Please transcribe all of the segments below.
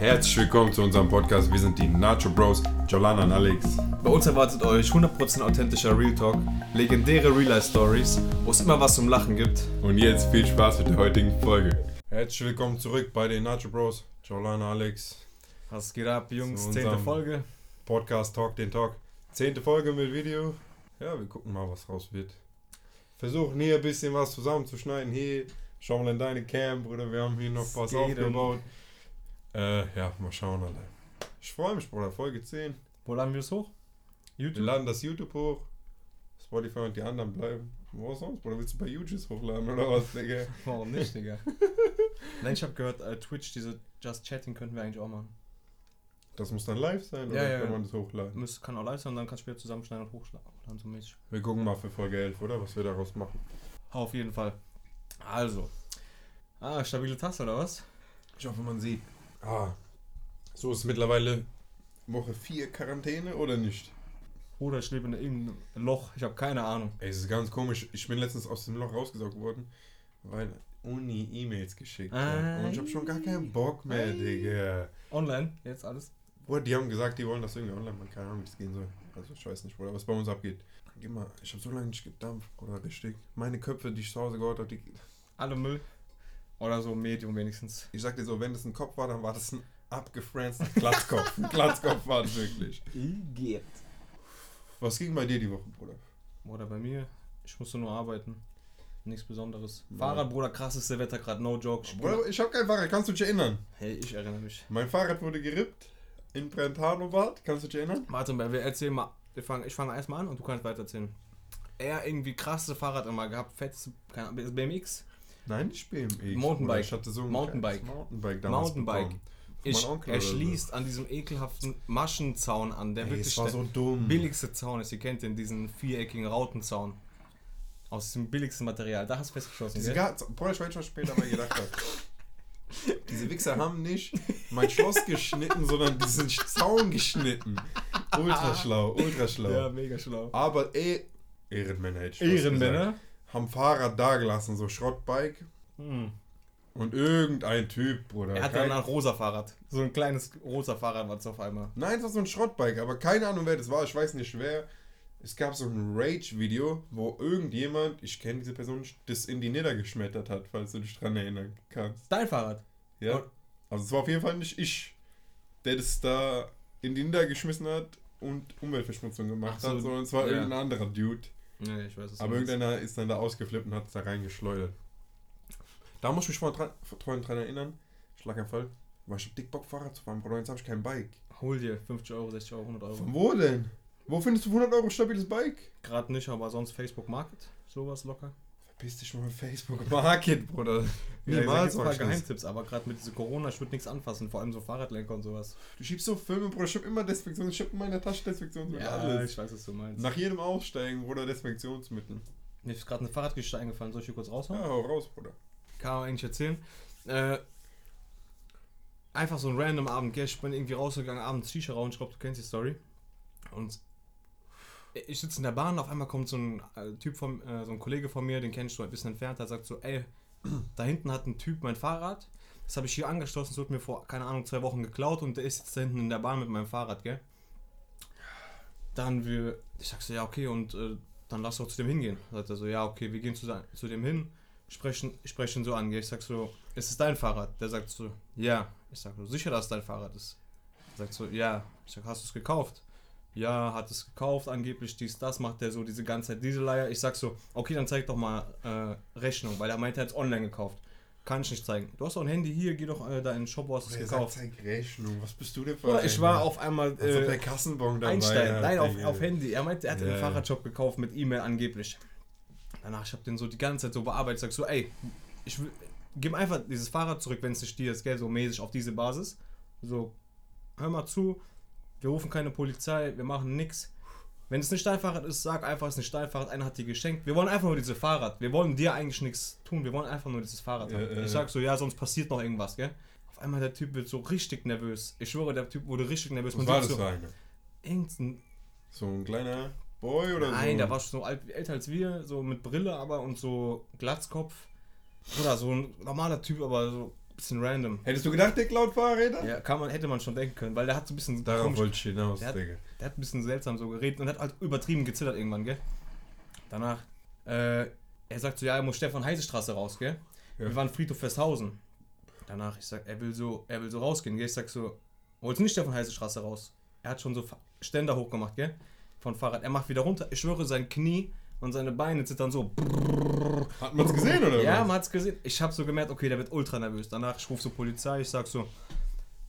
Herzlich willkommen zu unserem Podcast. Wir sind die Nacho Bros, Jolana und Alex. Bei uns erwartet euch 100% authentischer Real Talk, legendäre Real Life Stories, wo es immer was zum Lachen gibt. Und jetzt viel Spaß mit der heutigen Folge. Herzlich willkommen zurück bei den Nacho Bros, Jolana, Alex. Was geht ab, Jungs? Zehnte Folge. Podcast Talk den Talk. Zehnte Folge mit Video. Ja, wir gucken mal, was raus wird. Versuchen hier ein bisschen was zusammenzuschneiden. Hier, schau mal in deine Cam, Bruder. Wir haben hier noch was geht denn? Äh, ja, mal schauen, Alter. Ich freue mich, Bruder. Folge 10. Wo laden wir es hoch? Wir YouTube? laden das YouTube hoch. Spotify und die anderen bleiben. Wo sonst? Oder willst du bei YouTube hochladen oder was, Digga? Warum nicht, Digga? Nein, ich habe gehört, äh, Twitch, diese Just Chatting könnten wir eigentlich auch machen. Das muss dann live sein Ja, oder ja. kann man das hochladen? Müsste, kann auch live sein, dann kannst du später zusammenschneiden und hochladen, so mäßig. Wir gucken mal für Folge 11, oder? Was wir daraus machen. Auf jeden Fall. Also. Ah, stabile Tasse oder was? Ich hoffe, man sieht. Ah, so ist mittlerweile Woche 4 Quarantäne oder nicht? Oder ich lebe in irgendeinem Loch, ich habe keine Ahnung. Ey, es ist ganz komisch. Ich bin letztens aus dem Loch rausgesaugt worden, weil Uni E-Mails geschickt hat. Und ich hab schon gar keinen Bock mehr, Digga. Online, jetzt alles. Bruder, die haben gesagt, die wollen das irgendwie online machen. Keine Ahnung, wie es gehen soll. Also ich weiß nicht, Bruder, was bei uns abgeht. Geh mal, ich habe so lange nicht gedampft, Bruder, richtig. Meine Köpfe, die ich zu Hause geholt habe, die, Alle Müll. Oder so Medium wenigstens. ich sag dir so, wenn das ein Kopf war, dann war das ein abgefranster Glatzkopf. ein Glatzkopf war das wirklich. Geht. Was ging bei dir die Woche, Bruder? Oder bei mir, ich musste nur arbeiten. Nichts Besonderes. Ja. Fahrrad, Bruder, krasseste Wetter gerade, no joke. Ich Bruder, ich habe kein Fahrrad, kannst du dich erinnern? hey, ich erinnere mich. Mein Fahrrad wurde gerippt in Brentano-Bad, kannst du dich erinnern? Warte mal, wir erzählen mal. Wir fangen, ich fange erstmal an und du kannst weiter erzählen. Er irgendwie krasse Fahrrad immer gehabt, fettes, keine Ahnung, BMX. Nein, nicht BMX. Mountainbike. Ich hatte so ein Mountainbike. Mountainbike damals Mountainbike. bekommen. Ich, er oder so. schließt an diesem ekelhaften Maschenzaun an, der Ey, wirklich war der so dumm. billigste Zaun ist. Ihr kennt den, diesen viereckigen Rautenzaun. Aus dem billigsten Material. Da hast du festgeschossen, Diese Bruder, ich weiß schon später mal gedacht habe. Diese Wichser haben nicht mein Schloss geschnitten, sondern diesen Zaun geschnitten. Ultra schlau, ultra schlau. Ja, mega schlau. Aber eh, Ehrenmänner hätte ich Ehrenmänner? gesagt. Haben Fahrrad da gelassen, so Schrottbike. Hm. Und irgendein Typ, Bruder. Er hat dann ein rosa Fahrrad. So ein kleines rosa Fahrrad war es auf einmal. Nein, es war so ein Schrottbike, aber keine Ahnung, wer das war. Ich weiß nicht wer. Es gab so ein Rage-Video, wo irgendjemand, ich kenne diese Person, das in die niedergeschmettert hat, falls du dich dran erinnern kannst. Dein Fahrrad. Ja. Und- Also es war auf jeden Fall nicht ich, der das da in die niedergeschmissen hat und Umweltverschmutzung gemacht Ach so, hat, sondern es war ja. irgendein anderer Dude. Nee, ich weiß es Aber irgendeiner ist dann da ausgeflippt und hat es da reingeschleudert. Da muss ich mich vorhin dran, dran erinnern. Schlaganfall. Weil ich hab dick Bock Fahrrad zu fahren, Bruder, jetzt hab ich kein Bike. Hol dir 50 Euro, 60 Euro, 100 Euro. Von wo denn? Wo findest du für 100 Euro stabiles Bike? Gerade nicht, aber sonst Facebook Market. Sowas locker. Verpiss dich mal Facebook Market, Bruder. Niemals mach paar. Geheimtipps, aber gerade mit dieser Corona, ich würde nichts anfassen, vor allem so Fahrradlenker und sowas. Du schiebst so Filme, Bruder. Ich hab immer Desinfektions... Ich hab in meiner Tasche Desinfektionsmittel. Ja, alles. ich weiß, was du meinst. Nach jedem Aussteigen, Bruder, Desinfektionsmittel. Mir ist gerade eine Fahrradgeschichte eingefallen, soll ich hier kurz raushauen? Ja, hau raus, Bruder. Kann man eigentlich erzählen. Äh, einfach so ein random Abend, gell? Ich bin irgendwie rausgegangen, abends Shisha rauchen, ich glaube, du kennst die Story. Und ich sitze in der Bahn, auf einmal kommt so ein äh, Typ von, äh, so ein Kollege von mir, den kennst du ein bisschen entfernt, der sagt so, ey, da hinten hat ein Typ mein Fahrrad, das habe ich hier angeschlossen, es wurde mir vor, keine Ahnung, zwei Wochen geklaut und der ist jetzt da hinten in der Bahn mit meinem Fahrrad, gell? Dann wir, ich sag so, ja, okay, und äh, dann lass doch zu dem hingehen. Sagt er so, ja, okay, wir gehen zu, zu dem hin, sprechen, sprechen so an, gell? Ich sag so, ist es dein Fahrrad? Der sagt so, ja. Ich sag so, sicher, dass es dein Fahrrad ist. Er sagt so, ja. Ich sag, hast du es gekauft? Ja, hat es gekauft, angeblich dies, das, macht der so diese ganze Zeit diese Leier. Ich sag so, okay, dann zeig doch mal äh, Rechnung, weil er meint, er hat es online gekauft. Kann ich nicht zeigen. Du hast doch ein Handy hier, geh doch äh, da in den Shop, wo hast du es gekauft. sagt, zeig Rechnung. Was bist du denn für Oder ich war auf einmal Als ob der äh, Kassenbon dabei Einstein, nein, auf, auf Handy. Er meint, er hat Ja. einen Fahrradshop gekauft mit E-Mail angeblich. Danach, ich habe den so die ganze Zeit so bearbeitet. Sag so, ey, ich will, gib einfach dieses Fahrrad zurück, wenn es nicht dir ist, gell, so mäßig auf diese Basis. So, hör mal zu, wir rufen keine Polizei, wir machen nix. Wenn es nicht dein Fahrrad ist, sag einfach, es ist nicht dein Fahrrad, einer hat dir geschenkt. Wir wollen einfach nur dieses Fahrrad. Wir wollen dir eigentlich nichts tun, wir wollen einfach nur dieses Fahrrad haben. ja, ich sag so, ja, sonst passiert noch irgendwas, gell. Auf einmal der Typ wird so richtig nervös. Ich schwöre, der Typ wurde richtig nervös. Was Man war das so, für einer? irgendein So ein kleiner Boy oder so? Nein, der war schon so alt, älter als wir, so mit Brille aber und so Glatzkopf. Oder so ein normaler Typ, aber so bisschen random. Hättest du gedacht, der klaut Fahrräder? Ja, kann man, hätte man schon denken können, weil der hat so ein bisschen Darauf komisch- wollte ich hinaus, Der hat- Digga. Der hat ein bisschen seltsam so geredet und hat halt übertrieben gezittert irgendwann, gell? Danach, äh, er sagt so, ja, er muss Stefan Heise Straße raus, gell? Ja. Wir waren Friedhof Festhausen. Danach, ich sag, er will so, er will so rausgehen, gell? Ich sag so, wolltest du nicht Stefan Heise Straße raus? Er hat schon so Ständer hochgemacht, gell? Von Fahrrad. Er macht wieder runter. Ich schwöre, sein Knie und seine Beine zittern so. Hat man es gesehen, oder Ja, was? man hat's gesehen. Ich habe so gemerkt, okay, der wird ultra nervös. Danach, ich rufe so Polizei, ich sag so,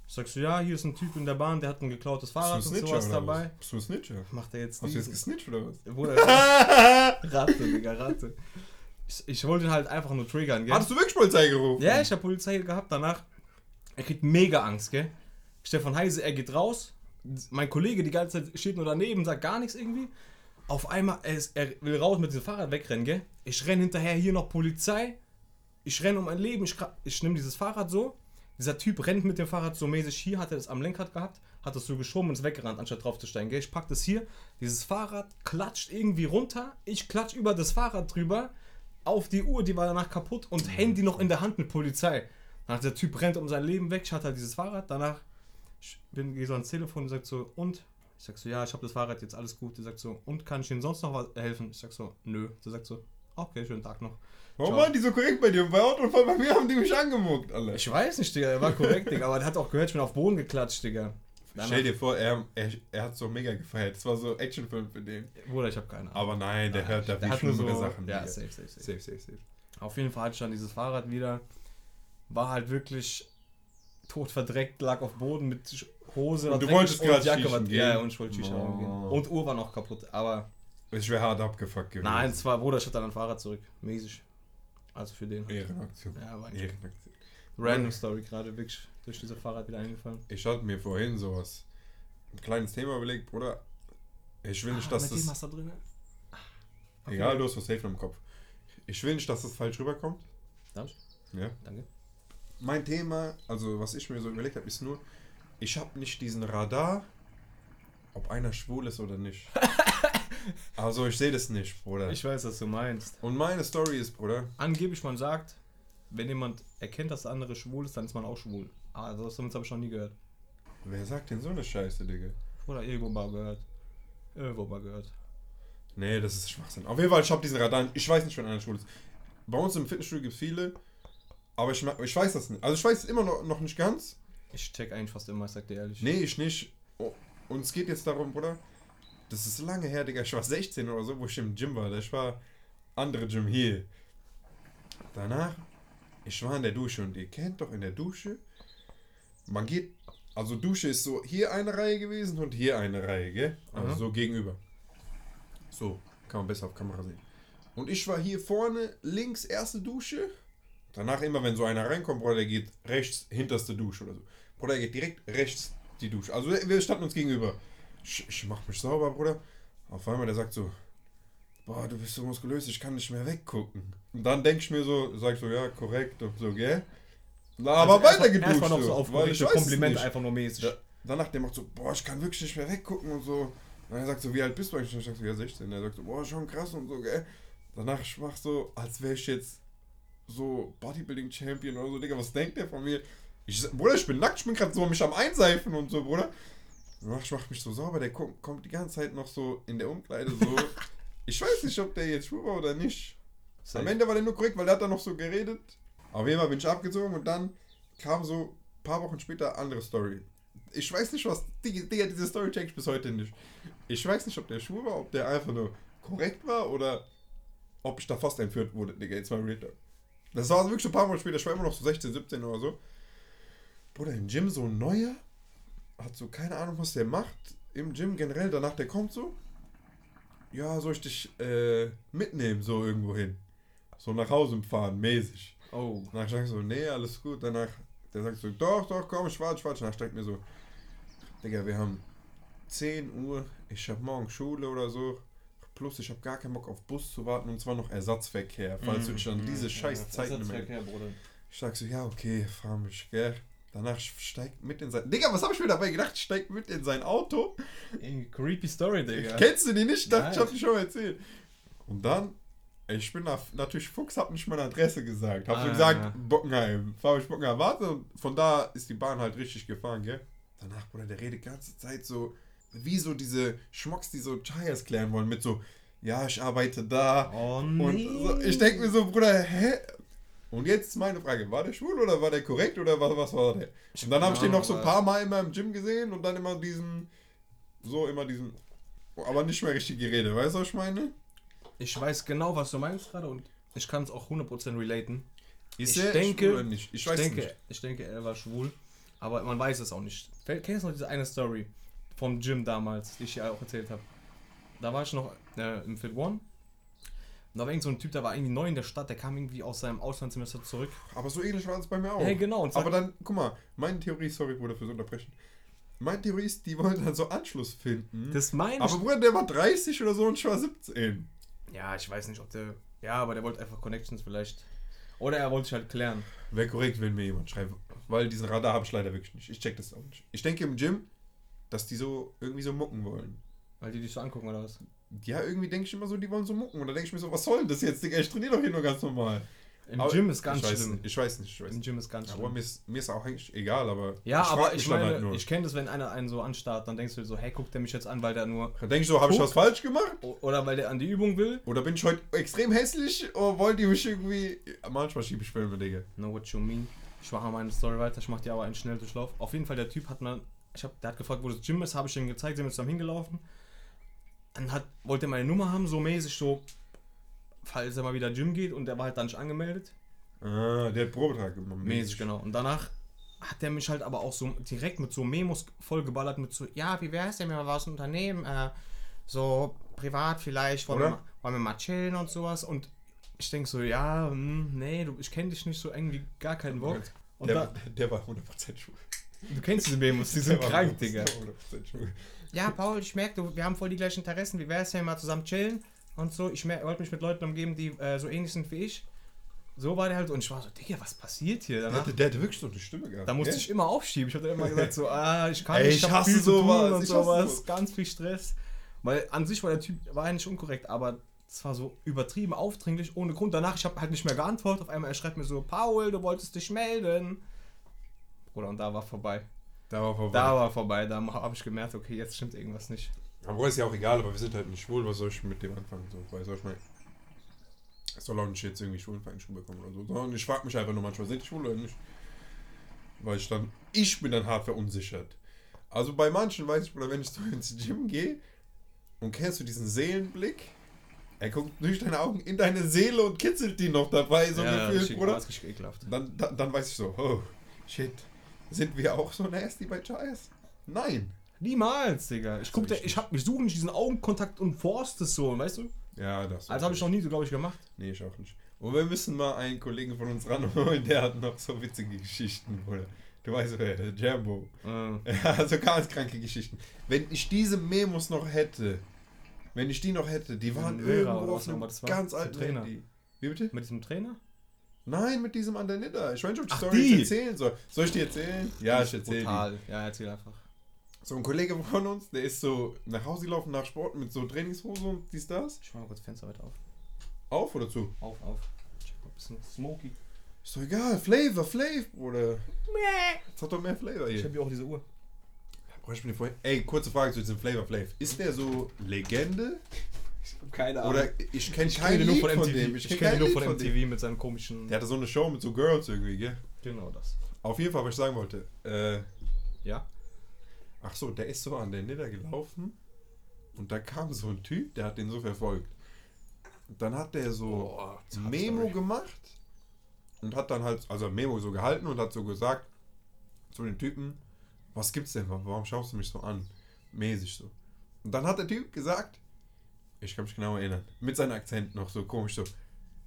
ich sag so, ja, hier ist ein Typ in der Bahn, der hat ein geklautes Fahrrad und sowas oder dabei. was? Bist du ein Snitcher? Macht er jetzt Hast du nicht. jetzt gesnitcht, oder was? Bruder, Ratte, Digga, Ratte. Ich, ich wollte ihn halt einfach nur triggern, gell? Hattest du wirklich Polizei gerufen? Ja, ich habe Polizei gehabt danach. Er kriegt mega Angst, gell? Stefan Heise, er geht raus. Mein Kollege die ganze Zeit steht nur daneben, sagt gar nichts irgendwie. Auf einmal, er, ist, er will raus mit dem Fahrrad wegrennen, gell? Ich renn hinterher, hier noch Polizei. Ich renn um mein Leben, ich, ich nehme dieses Fahrrad so. Dieser Typ rennt mit dem Fahrrad so mäßig hier, hat er das am Lenkrad gehabt, hat das so geschoben und ist weggerannt, anstatt draufzusteigen, gell? Ich pack das hier, dieses Fahrrad klatscht irgendwie runter, ich klatsch über das Fahrrad drüber, auf die Uhr, die war danach kaputt und Handy noch in der Hand mit Polizei. Danach der Typ rennt um sein Leben weg, ich hatte halt dieses Fahrrad, danach ich bin gehe so ans Telefon und sagt so, und? Ich sag so, ja, ich habe das Fahrrad jetzt alles gut. Der sagt so, und kann ich Ihnen sonst noch was helfen? Ich sag so, nö. Der sagt so, okay, schönen Tag noch. Warum Ciao. waren die so korrekt bei dir? Bei Autounfall bei mir haben die mich angemuckt, Alter. Ich weiß nicht, Digga, er war korrekt, Digga, aber der hat auch gehört, ich bin auf Boden geklatscht, Digga. Danach- Stell dir vor, er, er, er hat so mega gefeiert. Das war so Actionfilm für den. Bruder, ich habe keine Ahnung. Aber nein, der hört da viel schlimmere so, Sachen. Ja, safe, safe, safe. safe, safe, safe. Auf jeden Fall hatte ich dann dieses Fahrrad wieder. War halt wirklich tot verdreckt, lag auf Boden mit Hose Und du wolltest grad Jacke. schießen gehen? Ja, und ich wollte Shisha Oh. gehen. Und Uhr war noch kaputt. Aber Ich wäre hart abgefuckt gewesen. nein, es war Bruder, ich hatte dann ein Fahrrad zurück. Mäßig. Also für den. Ehrenaktion. Ja, war nicht. Ehrenaktion. Random Story gerade wirklich durch dieses Fahrrad wieder eingefallen. Ich hatte mir vorhin sowas, ein kleines Thema überlegt, Bruder. Ich will nicht, Ah, dass mit dem das. da drin? Egal, du hast was safe im Kopf. Ich will nicht, dass das falsch rüberkommt. Darf ich? Ja. Danke. Mein Thema, also was ich mir so überlegt habe, ist nur, ich habe nicht diesen Radar, ob einer schwul ist oder nicht. also ich sehe das nicht, Bruder. Ich weiß, was du meinst. Und meine Story ist, Bruder, Angeblich, man sagt, wenn jemand erkennt, dass der andere schwul ist, dann ist man auch schwul. Also, das habe ich noch nie gehört. wer sagt denn so eine Scheiße, Digga? Oder irgendwo mal gehört. Irgendwo mal gehört. Nee, das ist Schwachsinn. Auf jeden Fall, ich habe diesen Radar, ich weiß nicht, wenn einer schwul ist. Bei uns im Fitnessstudio gibt es viele, aber ich, ich weiß das nicht. Also ich weiß es immer noch, noch nicht ganz. Ich check eigentlich fast immer, ich sag dir ehrlich. Nee, ich nicht. Oh, Und es geht jetzt darum, Bruder. Das ist lange her, Digga. Ich war 16 oder so, wo ich im Gym war. Ich war andere Gym hier. Danach, ich war in der Dusche und ihr kennt doch in der Dusche, man geht, also Dusche ist so hier eine Reihe gewesen und hier eine Reihe, gell? Also Aha. so gegenüber. So, kann man besser auf Kamera sehen. Und ich war hier vorne links erste Dusche. Danach immer, wenn so einer reinkommt, Bruder, der geht rechts hinterste Dusche oder so. Bruder, der geht direkt rechts die Dusche. Also wir standen uns gegenüber. Ich, ich mach mich sauber, Bruder. Auf einmal der sagt so, boah, du bist so muskulös, ich kann nicht mehr weggucken. Und dann denk ich mir so, sag ich so, ja, korrekt und so, gell? Na, aber Also erstmal- weiter geduscht. Erstmal noch so auf weil ich korrekte weiß es Kompliment nicht. einfach nur mäßig. Ja. Danach der macht so, boah, ich kann wirklich nicht mehr weggucken und so. Und er sagt so, wie alt bist du eigentlich? Und ich sag so, ja, 16. Er sagt so, boah, schon krass und so, gell? Danach ich mach so, als wäre ich jetzt so Bodybuilding-Champion oder so, Digga, was denkt der von mir? Ich, Bruder, ich bin nackt, ich bin gerade so mich am Einseifen und so, Bruder. Ich mach mich so sauber, der kommt, kommt die ganze Zeit noch so in der Umkleide so. ich weiß nicht, ob der jetzt schwul war oder nicht. Am Ende war der nur korrekt, weil er hat dann noch so geredet. Auf jeden Fall bin ich abgezogen und dann kam so ein paar Wochen später andere Story. Ich weiß nicht, was. Digga, diese Story check ich bis heute nicht. Ich weiß nicht, ob der schwul war, ob der einfach nur korrekt war oder ob ich da fast entführt wurde, Digga. Jetzt mal Real. Das war wirklich ein paar Wochen später. Ich war immer noch so 16, 17 oder so. Bruder, im Gym so ein neuer. Hat so keine Ahnung, was der macht. Im Gym generell. Danach, der kommt so. Ja, soll ich dich äh, mitnehmen, so irgendwo hin? So nach Hause fahren, mäßig. Oh. Danach sag ich so, nee, alles gut. Danach, der sagt so, doch, doch, komm, ich warte. Danach steigt mir so, Digga, wir haben 10 Uhr, ich hab morgen Schule oder so. Plus, ich hab gar keinen Bock auf Bus zu warten und zwar noch Ersatzverkehr, falls du dich an diese scheiß Zeiten nicht mehr... Ich sag so, ja, okay, fahr mich, gell. Danach steigt mit in sein... Digga, was hab ich mir dabei gedacht? Steigt mit in sein Auto. Creepy Story, Digga. Kennst du die nicht? Ich dachte, ich hab die schon mal erzählt. Und dann, Ich bin nach, natürlich Fuchs, hab nicht meine Adresse gesagt. Hab so Ah. gesagt, Bockenheim. Fahr ich Bockenheim, warte. Und von da ist die Bahn halt richtig gefahren, gell? Danach, Bruder, der redet die ganze Zeit so, wie so diese Schmocks, die so Chayas klären wollen, mit so, ja, ich arbeite da. Oh Und nee. so, ich denke mir so, Bruder, hä? Und jetzt ist meine Frage, war der schwul oder war der korrekt oder was, was war der? Und dann habe ich den noch so ein paar Mal immer im Gym gesehen und dann immer diesen, so immer diesen, aber nicht mehr richtig geredet, weißt du, was ich meine? Ich weiß genau, was du meinst gerade und ich kann es auch 100% relaten. Ist Ich denke- schwul oder nicht? Ich Ich, weiß denke, nicht. ich denke, er war schwul, aber man weiß es auch nicht. Kennst du noch diese eine Story vom Gym damals, die ich ja auch erzählt habe? Da war ich noch äh, im Fit One. Und da war irgend so ein Typ, der war irgendwie neu in der Stadt, der kam irgendwie aus seinem Auslandssemester zurück. Aber so ähnlich war es bei mir auch. Ja, genau. Aber dann, guck mal, meine Theorie, sorry, Bruder, fürs Unterbrechen. Meine Theorie ist, die wollen dann so Anschluss finden. das meine aber ich. Bruder, der war 30 oder so und ich war 17. Ja, ich weiß nicht, ob der. Ja, aber der wollte einfach Connections vielleicht. Oder er wollte sich halt klären. Wäre korrekt, wenn mir jemand schreibt. Weil diesen Radar habe ich leider wirklich nicht. Ich check das auch nicht. Ich denke im Gym, dass die so irgendwie so mucken wollen. Weil die dich so angucken oder was? Ja, irgendwie denke ich immer so, die wollen so mucken. Und da denke ich mir so, was soll denn das jetzt, Digga? Ich trainiere doch hier nur ganz normal. Im Aber Gym ist ganz ich weiß schlimm. Nicht, ich weiß nicht, ich weiß Im. Gym ist ganz Aber schlimm. mir ist, mir ist auch eigentlich egal, aber. Ja, frag aber ich dann meine, halt nur. ich kenne das, wenn einer einen so anstarrt, dann denkst du so, hey, guckt der mich jetzt an, weil der nur. Dann denke ich so, habe ich was falsch gemacht? Oder weil der an die Übung will. Oder bin ich heute extrem hässlich? Oder wollen die mich irgendwie. Manchmal schiebe ich Filme, Digga. Know what you mean. Ich mache meine Story weiter, ich mache dir aber einen Schnelldurchlauf. Auf jeden Fall, der Typ hat mal, ich hab, der hat gefragt, wo das Gym ist, habe ich ihm gezeigt, sind wir zusammen hingelaufen. Dann hat, wollte er meine Nummer haben, so mäßig, so, falls er mal wieder Gym geht und der war halt dann nicht angemeldet. Ah, der hat Probetag gemacht. Mäßig, genau. Und danach hat der mich halt aber auch so direkt mit so Memos vollgeballert mit so, ja, wie wär's denn, wenn wir was unternehmen? Äh, so privat vielleicht, wollen wir, wollen wir mal chillen und sowas. Und ich denke so, ja, hm, nee, du, ich kenne dich nicht so irgendwie gar keinen Bock. Und Der, da, der war 100% schwul. Du kennst diese Memos, die sind krank, 100% Digga. 100% schwul. Ja, Paul, ich merke, du, wir haben voll die gleichen Interessen. Wie wär's, wenn wir mal zusammen chillen? Und so, ich wollte mich mit Leuten umgeben, die äh, so ähnlich sind wie ich. So war der halt. Und ich war so, Digga, was passiert hier? Der Danach, hatte, der hatte wirklich so eine Stimme gehabt. da musste gell? ich immer aufschieben. Ich hatte immer gesagt, so, ah, ich kann Ey, nicht, ich hab hasse viel zu tun sowas, und ich hasse sowas. sowas. Ganz viel Stress. Weil an sich war der Typ, war ja nicht unkorrekt, aber es war so übertrieben aufdringlich, ohne Grund. Danach, ich habe halt nicht mehr geantwortet. Auf einmal, er schreibt mir so, Paul, du wolltest dich melden. Oder und da war vorbei. Da war vorbei. Da war vorbei, da habe ich gemerkt, okay, jetzt stimmt irgendwas nicht. Aber ist ja auch egal, aber wir sind halt nicht schwul, was soll ich mit dem anfangen? So, weil soll ich mal. Es soll auch nicht jetzt irgendwie Schwulenvereinigung bekommen oder so. Sondern ich frage mich einfach nur manchmal, sind die schwul oder nicht? Weil ich dann, ich bin dann hart verunsichert. Also bei manchen weiß ich, oder wenn ich so ins Gym gehe und kennst du diesen Seelenblick? Er guckt durch deine Augen in deine Seele und kitzelt die noch dabei, so ja, gefühlt, Bruder. ekelhaft. Dann, dann, dann weiß ich so, oh, shit. Sind wir auch so nasty bei Chais? Nein. Niemals, Digga. Ich guck, da, ich hab, ich suche nicht diesen Augenkontakt und forst es so, weißt du? Ja, das. Also habe ich noch nie so, glaube ich, gemacht. Nee, ich auch nicht. Und wir müssen mal einen Kollegen von uns ranholen, der hat noch so witzige Geschichten, Bruder. Du weißt wer, der Jambo. Ja, also ganz kranke Geschichten. Wenn ich diese Memos noch hätte, wenn ich die noch hätte, die waren irgendwo oder auf einem ganz alten Trainer. Handy. Wie bitte? mit diesem Trainer? Nein, mit diesem an der Nitter. Ich weiß nicht, ob ich die Ach, Story die? erzählen soll. Soll ich die erzählen? Ja, ich erzähle die. Total. Ja, erzähl einfach. So ein Kollege von uns, der ist so nach Hause gelaufen nach Sport mit so Trainingshose und dies, das. Ich mach mal kurz das Fenster weiter auf. Auf oder zu? Auf, auf. Ich hab ein bisschen smoky. Ist doch egal. Flavor, Flav, Bruder. Jetzt hat doch mehr Flavor Ich hier. hab hier auch diese Uhr. Boah, ich bin hier vorhin. Ey, kurze Frage zu diesem Flavor Flav. Ist der so Legende? Ich hab keine Oder ich kenne ich kein kenne den Lied nur von, von dem. Ich, kenn kenne kein den nur von dem. MTV mit seinen komischen. Der hatte so eine Show mit so Girls irgendwie, gell? Genau das. Auf jeden Fall, was ich sagen wollte. Äh, Ja? ach so, der ist so an der Nieder gelaufen und da kam so ein Typ, der hat den so verfolgt. Dann hat der so zarte Memo gemacht und hat dann halt, also Memo so gehalten und hat so gesagt zu den Typen, was gibt's denn? Warum schaust du mich so an? Mäßig so. Und dann hat der Typ gesagt, ich kann mich genau erinnern, mit seinem Akzent noch so komisch so,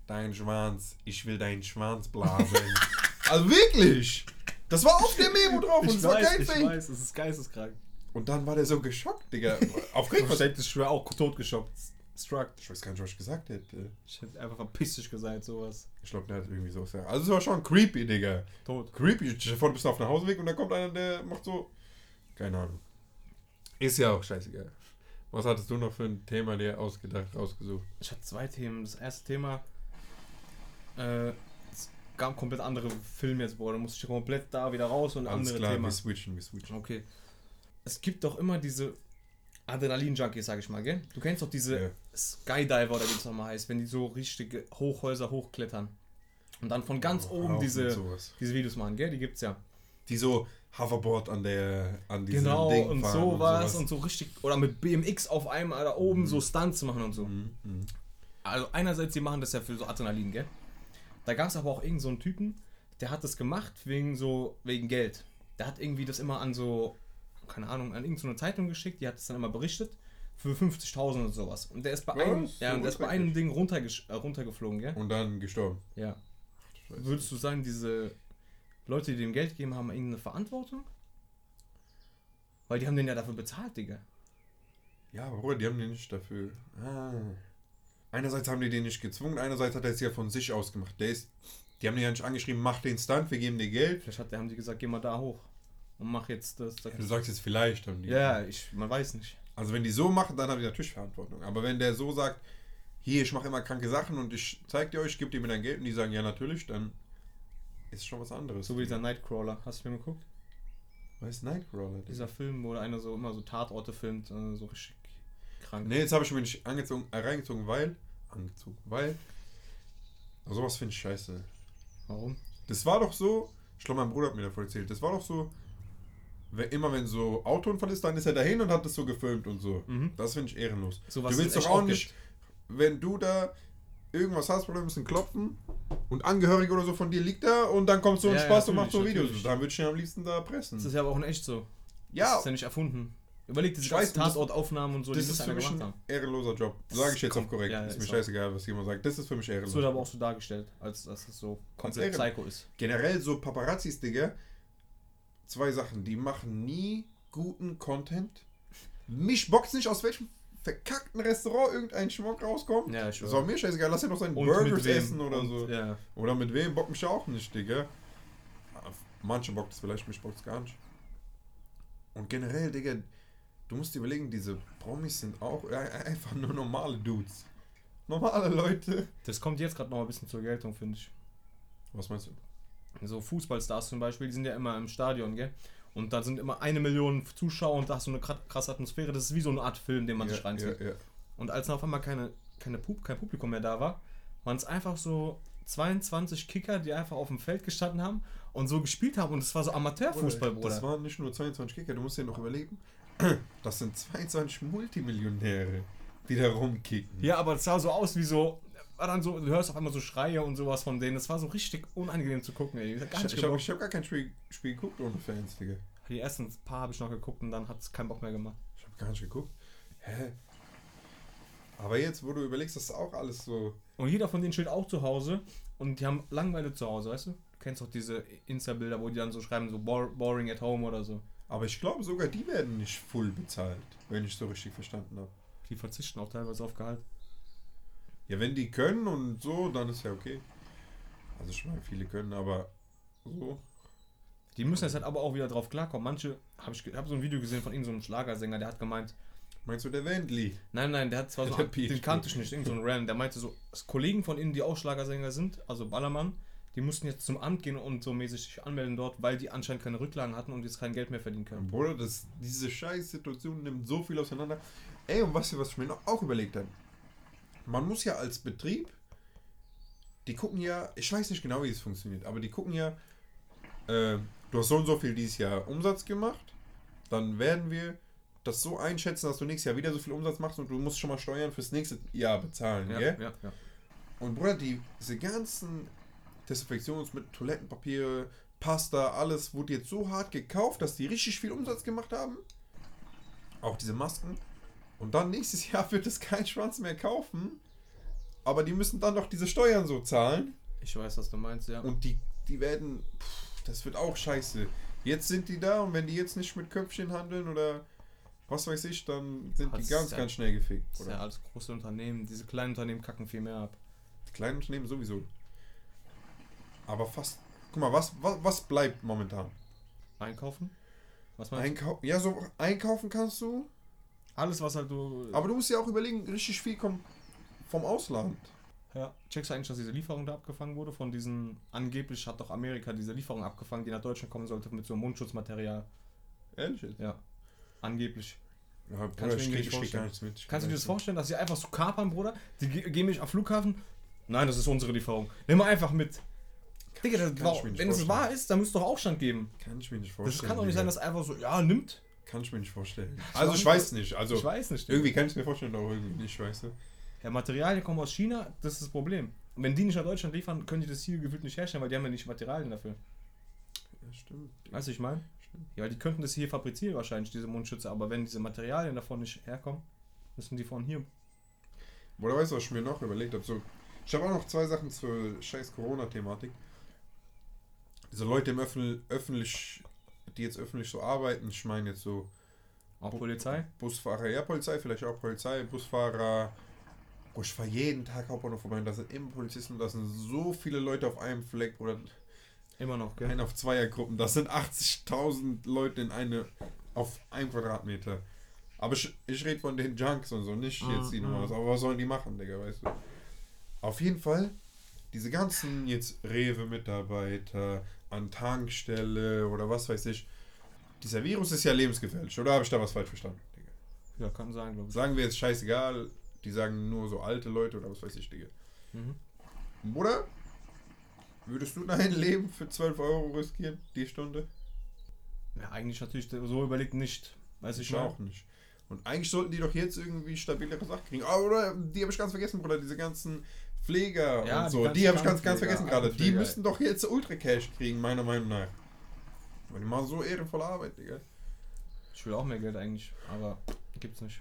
dein Schwanz, ich will deinen Schwanz blasen. also wirklich! Das war auf der Memo drauf und Ich es war kein ich Fake. weiß, es ist geisteskrank. Und dann war der so geschockt, Digga. Auf Ich Krieg. hätte schwer auch totgeschockt. Struck. Ich weiß gar nicht, was ich gesagt hätte. Ich hätte einfach verpiss dich gesagt, sowas. Ich glaube, der hat irgendwie so gesagt. Also es war schon creepy, Digga. Tot. Creepy. Vor, du bist auf dem Hausweg und da kommt einer, der macht so. Keine Ahnung. Ist ja auch scheißegal. Was hattest du noch für ein Thema dir ausgedacht, rausgesucht? Ich hatte zwei Themen. Das erste Thema, äh, es gab komplett andere Filme jetzt, boah, da musste ich komplett da wieder raus und Alles andere klar, Thema. wir switchen, wir switchen. Okay. Es gibt doch immer diese Adrenalin-Junkies, sag ich mal, gell? Du kennst doch diese Ja. Skydiver oder wie es nochmal heißt, wenn die so richtige Hochhäuser hochklettern. Und dann von ganz Oh, oben auf diese, sowas. diese Videos machen, gell? Die gibt's ja. Die so Hoverboard an der an diesem Genau, Ding und fahren sowas und, so richtig. Oder mit BMX auf einmal da oben so Stunts machen und so. Mhm, mhm. Also einerseits, die machen das ja für so Adrenalin, gell? Da gab es aber auch irgendeinen so einen Typen, der hat das gemacht wegen so, wegen Geld. Der hat irgendwie das immer an so, keine Ahnung, an irgendeine Zeitung geschickt, die hat es dann immer berichtet, für 50.000 oder sowas. Und der ist bei Was? einem, So ja, und der ist bei einem Ding runtergesch äh, runtergeflogen, gell? Und dann gestorben. Ja. Würdest du sagen, diese Leute, die dem Geld gegeben haben, irgendeine Verantwortung? Weil die haben den ja dafür bezahlt, Digga. Ja, aber Bruder, die haben den nicht dafür. Ah. Einerseits haben die den nicht gezwungen, einerseits hat er es ja von sich aus gemacht. Der ist, die haben den ja nicht angeschrieben, mach den Stunt, wir geben dir Geld. Vielleicht hat, haben die gesagt, geh mal da hoch und mach jetzt das. das. Ja, du sagst jetzt vielleicht haben die. Ja, ich, man weiß nicht. Also wenn die so machen, dann haben die natürlich Verantwortung. Aber wenn der so sagt, hier, ich mache immer kranke Sachen und ich zeig dir euch, ich gebe dir mir dein Geld und die sagen, ja natürlich, dann ist schon was anderes. So wie dieser Nightcrawler. Hast du mir geguckt? Was ist Nightcrawler? Dieser Film, wo einer so immer so Tatorte filmt, äh, so richtig krank. Nee, jetzt habe ich mir nicht angezogen, äh, reingezogen, weil. Angezogen, weil. Sowas finde ich scheiße. Warum? Das war doch so, ich glaube, mein Bruder hat mir davon erzählt, das war doch so, wenn, immer wenn so Autounfall ist, dann ist er dahin und hat das so gefilmt und so. Mhm. Das finde ich ehrenlos. Sowas du willst doch auch nicht, wenn du da irgendwas hast, wir müssen klopfen und Angehörige oder so von dir liegt da und dann kommst du und Ja, ja, Spaß und machst so Videos. natürlich. Dann würde ich ihn am liebsten da pressen. Das ist ja aber auch in echt so. Das ja, ist ja nicht erfunden. Überleg diese ganzen das- Tatortaufnahmen und so, das die ist für mich ein haben. ehrenloser Job. Das Sage ich jetzt kommt- auf korrekt. ja, ist ist mir auch- scheißegal, was jemand sagt. Das ist für mich Das ehrenlos. wird aber auch so dargestellt, als dass es so komplett. Psycho ist. generell so Paparazzis, Digga, zwei Sachen. Die machen nie guten Content. Mich bockt nicht, aus welchem verkackten Restaurant irgendein Schmuck rauskommt. Ja, ich Das war mir scheißegal, lass ja noch seinen Und Burgers essen oder und, so. Ja. Oder mit wem, bockt mich auch nicht, Digga. Manche bockt es vielleicht, mich bockt es gar nicht. Und generell, Digga, du musst dir überlegen, diese Promis sind auch äh, einfach nur normale Dudes. Normale Leute. Das kommt jetzt gerade noch ein bisschen zur Geltung, finde ich. Was meinst du? So Fußballstars zum Beispiel, die sind ja immer im Stadion, gell? Und da sind immer eine Million Zuschauer und da hast du eine kra- krasse Atmosphäre. Das ist wie so eine Art Film, den man sich reinzieht. ja, ja. Und als dann auf einmal keine, keine Pub, kein Publikum mehr da war, waren es einfach so 22 Kicker, die einfach auf dem Feld gestanden haben und so gespielt haben. Und es war so Amateurfußball, Bruder. Das waren nicht nur 22 Kicker, du musst dir noch überlegen. Das sind 22 Multimillionäre, die da rumkicken. Ja, aber es sah so aus wie so. War dann so, du hörst auf einmal so Schreie und sowas von denen. Das war so richtig unangenehm zu gucken, ey. Ich Ich, ich habe hab gar kein Spiel, Spiel geguckt ohne Fans, Digga. Die ersten paar habe ich noch geguckt und dann hat es keinen Bock mehr gemacht. Ich habe gar nicht geguckt. Hä? Aber jetzt, wo du überlegst, das ist auch alles so. Und jeder von denen steht auch zu Hause und die haben Langeweile zu Hause, weißt du? Du kennst doch diese Insta-Bilder, wo die dann so schreiben, so bor- boring at home oder so. Aber ich glaube sogar, die werden nicht full bezahlt, wenn ich so richtig verstanden habe. Die verzichten auch teilweise auf Gehalt. Ja, wenn die können und so, dann ist ja okay. Also ich meine, viele können, aber so. Die müssen jetzt halt aber auch wieder drauf klarkommen. Manche, habe ich ge- hab so ein Video gesehen von irgendeinem so Schlagersänger, der hat gemeint, Meinst du der Wendley? nein, nein, der hat zwar so, den kannte ich nicht, irgend so ein Random, der meinte so, Kollegen von ihnen, die auch Schlagersänger sind, also Ballermann, die mussten jetzt zum Amt gehen und so mäßig sich anmelden dort, weil die anscheinend keine Rücklagen hatten und jetzt kein Geld mehr verdienen können. Bruder, das, diese scheiß Situation nimmt so viel auseinander. Ey, und was, was ich mir noch auch überlegt habe, man muss ja als Betrieb, die gucken ja, ich weiß nicht genau, wie es funktioniert, aber die gucken ja, äh, du hast so und so viel dieses Jahr Umsatz gemacht, dann werden wir das so einschätzen, dass du nächstes Jahr wieder so viel Umsatz machst und du musst schon mal Steuern fürs nächste Jahr bezahlen, Ja, gell? ja, ja. Und Bruder, die, diese ganzen Desinfektionsmittel, Toilettenpapier, Pasta, alles wurde jetzt so hart gekauft, dass die richtig viel Umsatz gemacht haben. Auch diese Masken. Und dann nächstes Jahr wird es kein Schwanz mehr kaufen. Aber die müssen dann noch diese Steuern so zahlen. Ich weiß, was du meinst, ja. Und die, die werden. Pff, das wird auch scheiße. Jetzt sind die da und wenn die jetzt nicht mit Köpfchen handeln oder was weiß ich, dann sind Hat's die ganz, ja- ganz schnell gefickt. Das ist ja Oder? alles große Unternehmen. Diese kleinen Unternehmen kacken viel mehr ab. Die kleinen Unternehmen sowieso. Aber fast. Guck mal, was, was, was bleibt momentan? Einkaufen? Was meinst Einkau ja, so einkaufen kannst du. Alles, was halt du. Aber du musst ja auch überlegen, richtig viel kommt vom Ausland. Ja. Checkst du eigentlich, dass diese Lieferung da abgefangen wurde? Von diesen, angeblich hat doch Amerika diese Lieferung abgefangen, die nach Deutschland kommen sollte mit so Mundschutzmaterial. Ehrlich jetzt? Ja. Angeblich. Ja, Kannst du krieg, vorstellen. Kannst du dir das vorstellen, dass sie einfach so kapern, Bruder? Die ge- gehen mich am Flughafen. Nein, das ist unsere Lieferung. Nimm mal einfach mit. Digga, das, nicht wenn es vorstellen. wahr ist, dann müsste doch Aufstand geben. Kann ich mir nicht Das vorstellen. kann doch nicht sein, dass einfach so, ja, nimmt. Kann ich mir nicht vorstellen. Also ich weiß nicht. Also ich weiß nicht. irgendwie kann ich es mir vorstellen, aber irgendwie nicht, weißt du. Ja, Materialien kommen aus China, das ist das Problem. Und wenn die nicht nach Deutschland liefern, können die das hier gefühlt nicht herstellen, weil die haben ja nicht Materialien dafür. Ja, stimmt. Weißt du, ich meine? Stimmt. Ja, die könnten das hier fabrizieren wahrscheinlich, diese Mundschütze, aber wenn diese Materialien davon nicht herkommen, müssen die von hier. Oder weißt du, was ich mir noch überlegt habe? So, ich habe auch noch zwei Sachen zur scheiß Corona-Thematik. Diese Leute im Öffn öffentlich, die jetzt öffentlich so arbeiten, ich meine jetzt so Auch Polizei? Busfahrer, ja Polizei, vielleicht auch Polizei, Busfahrer. Bro, ich fahre jeden Tag Hauptbahnhof vorbei und da sind immer Polizisten, da sind so viele Leute auf einem Fleck oder Immer noch, gell? ein auf Zweiergruppen. Das sind 80.000 Leute in eine auf einem Quadratmeter. Aber ich, ich rede von den Junks und so, nicht jetzt die Mhm. Nummer. Aber was sollen die machen, Digga, weißt du? Auf jeden Fall, diese ganzen jetzt Rewe-Mitarbeiter an Tankstelle oder was weiß ich. Dieser Virus ist ja lebensgefährlich, oder habe ich da was falsch verstanden, Digga? Ja, kann sein, glaube ich. Sagen wir jetzt scheißegal, die sagen nur so alte Leute oder was weiß ich, Digga. Mhm. Bruder, würdest du dein Leben für 12 Euro riskieren, die Stunde? Ja, eigentlich natürlich so überlegt nicht. Weiß ich Ich auch nicht. Und eigentlich sollten die doch jetzt irgendwie stabilere Sachen kriegen. Aber oder, die habe ich ganz vergessen, Bruder, diese ganzen Pfleger Ja, und die so. ganzen Die habe ich ganz, ganz vergessen gerade. Die müssen doch jetzt Ultra Cash kriegen, meiner Meinung nach. Weil die machen so ehrenvolle Arbeit, Digga. Ich will auch mehr Geld eigentlich, aber gibt's nicht.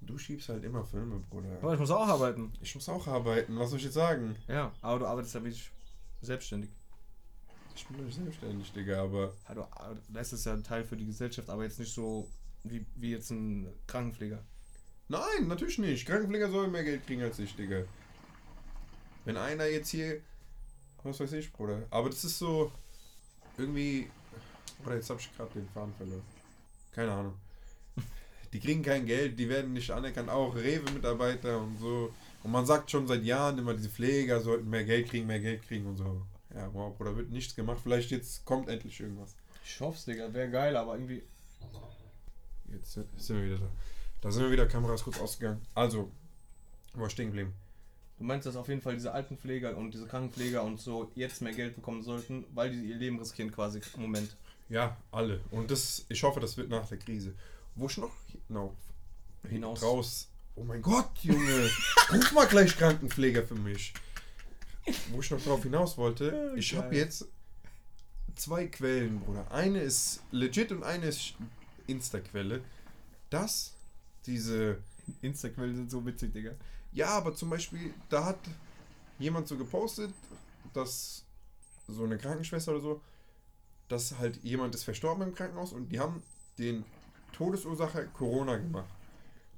Du schiebst halt immer Filme, Bruder. Aber ich muss auch arbeiten. Ich muss auch arbeiten, was soll ich jetzt sagen? Ja, aber du arbeitest ja wirklich selbstständig. Ich bin doch nicht selbstständig, Digga, aber Ja, du du leistest ja einen Teil für die Gesellschaft, aber jetzt nicht so wie, wie jetzt ein Krankenpfleger. Nein, natürlich nicht. Krankenpfleger sollen mehr Geld kriegen als ich, Digga. Wenn einer jetzt hier. Was weiß ich, Bruder. Aber das ist so. Irgendwie. Oder jetzt hab ich gerade den Faden verloren. Keine Ahnung. Die kriegen kein Geld, die werden nicht anerkannt. Auch Rewe-Mitarbeiter und so. Und man sagt schon seit Jahren immer, diese Pfleger sollten mehr Geld kriegen, mehr Geld kriegen und so. Ja, wow, Bruder, wird nichts gemacht. Vielleicht jetzt kommt endlich irgendwas. Ich hoff's, Digga, wäre geil, aber irgendwie. Jetzt sind wir wieder da. Da sind wir wieder, Kamera ist kurz ausgegangen. Also, wo stehen geblieben? Du meinst, dass auf jeden Fall diese Altenpfleger und diese Krankenpfleger und so jetzt mehr Geld bekommen sollten, weil die ihr Leben riskieren quasi im Moment. Ja, alle. Und das, ich hoffe, das wird nach der Krise. Wo ich noch no, Hinaus. raus. Oh mein Gott, Junge. Ruf mal gleich Krankenpfleger für mich. Wo ich noch drauf hinaus wollte, ich habe jetzt zwei Quellen, Bruder. Eine ist legit und eine ist Insta-Quelle. Dass diese Insta-Quellen sind so witzig, Digga. Ja, aber zum Beispiel, da hat jemand so gepostet, dass so eine Krankenschwester oder so, dass halt jemand ist verstorben im Krankenhaus und die haben den Todesursache Corona gemacht.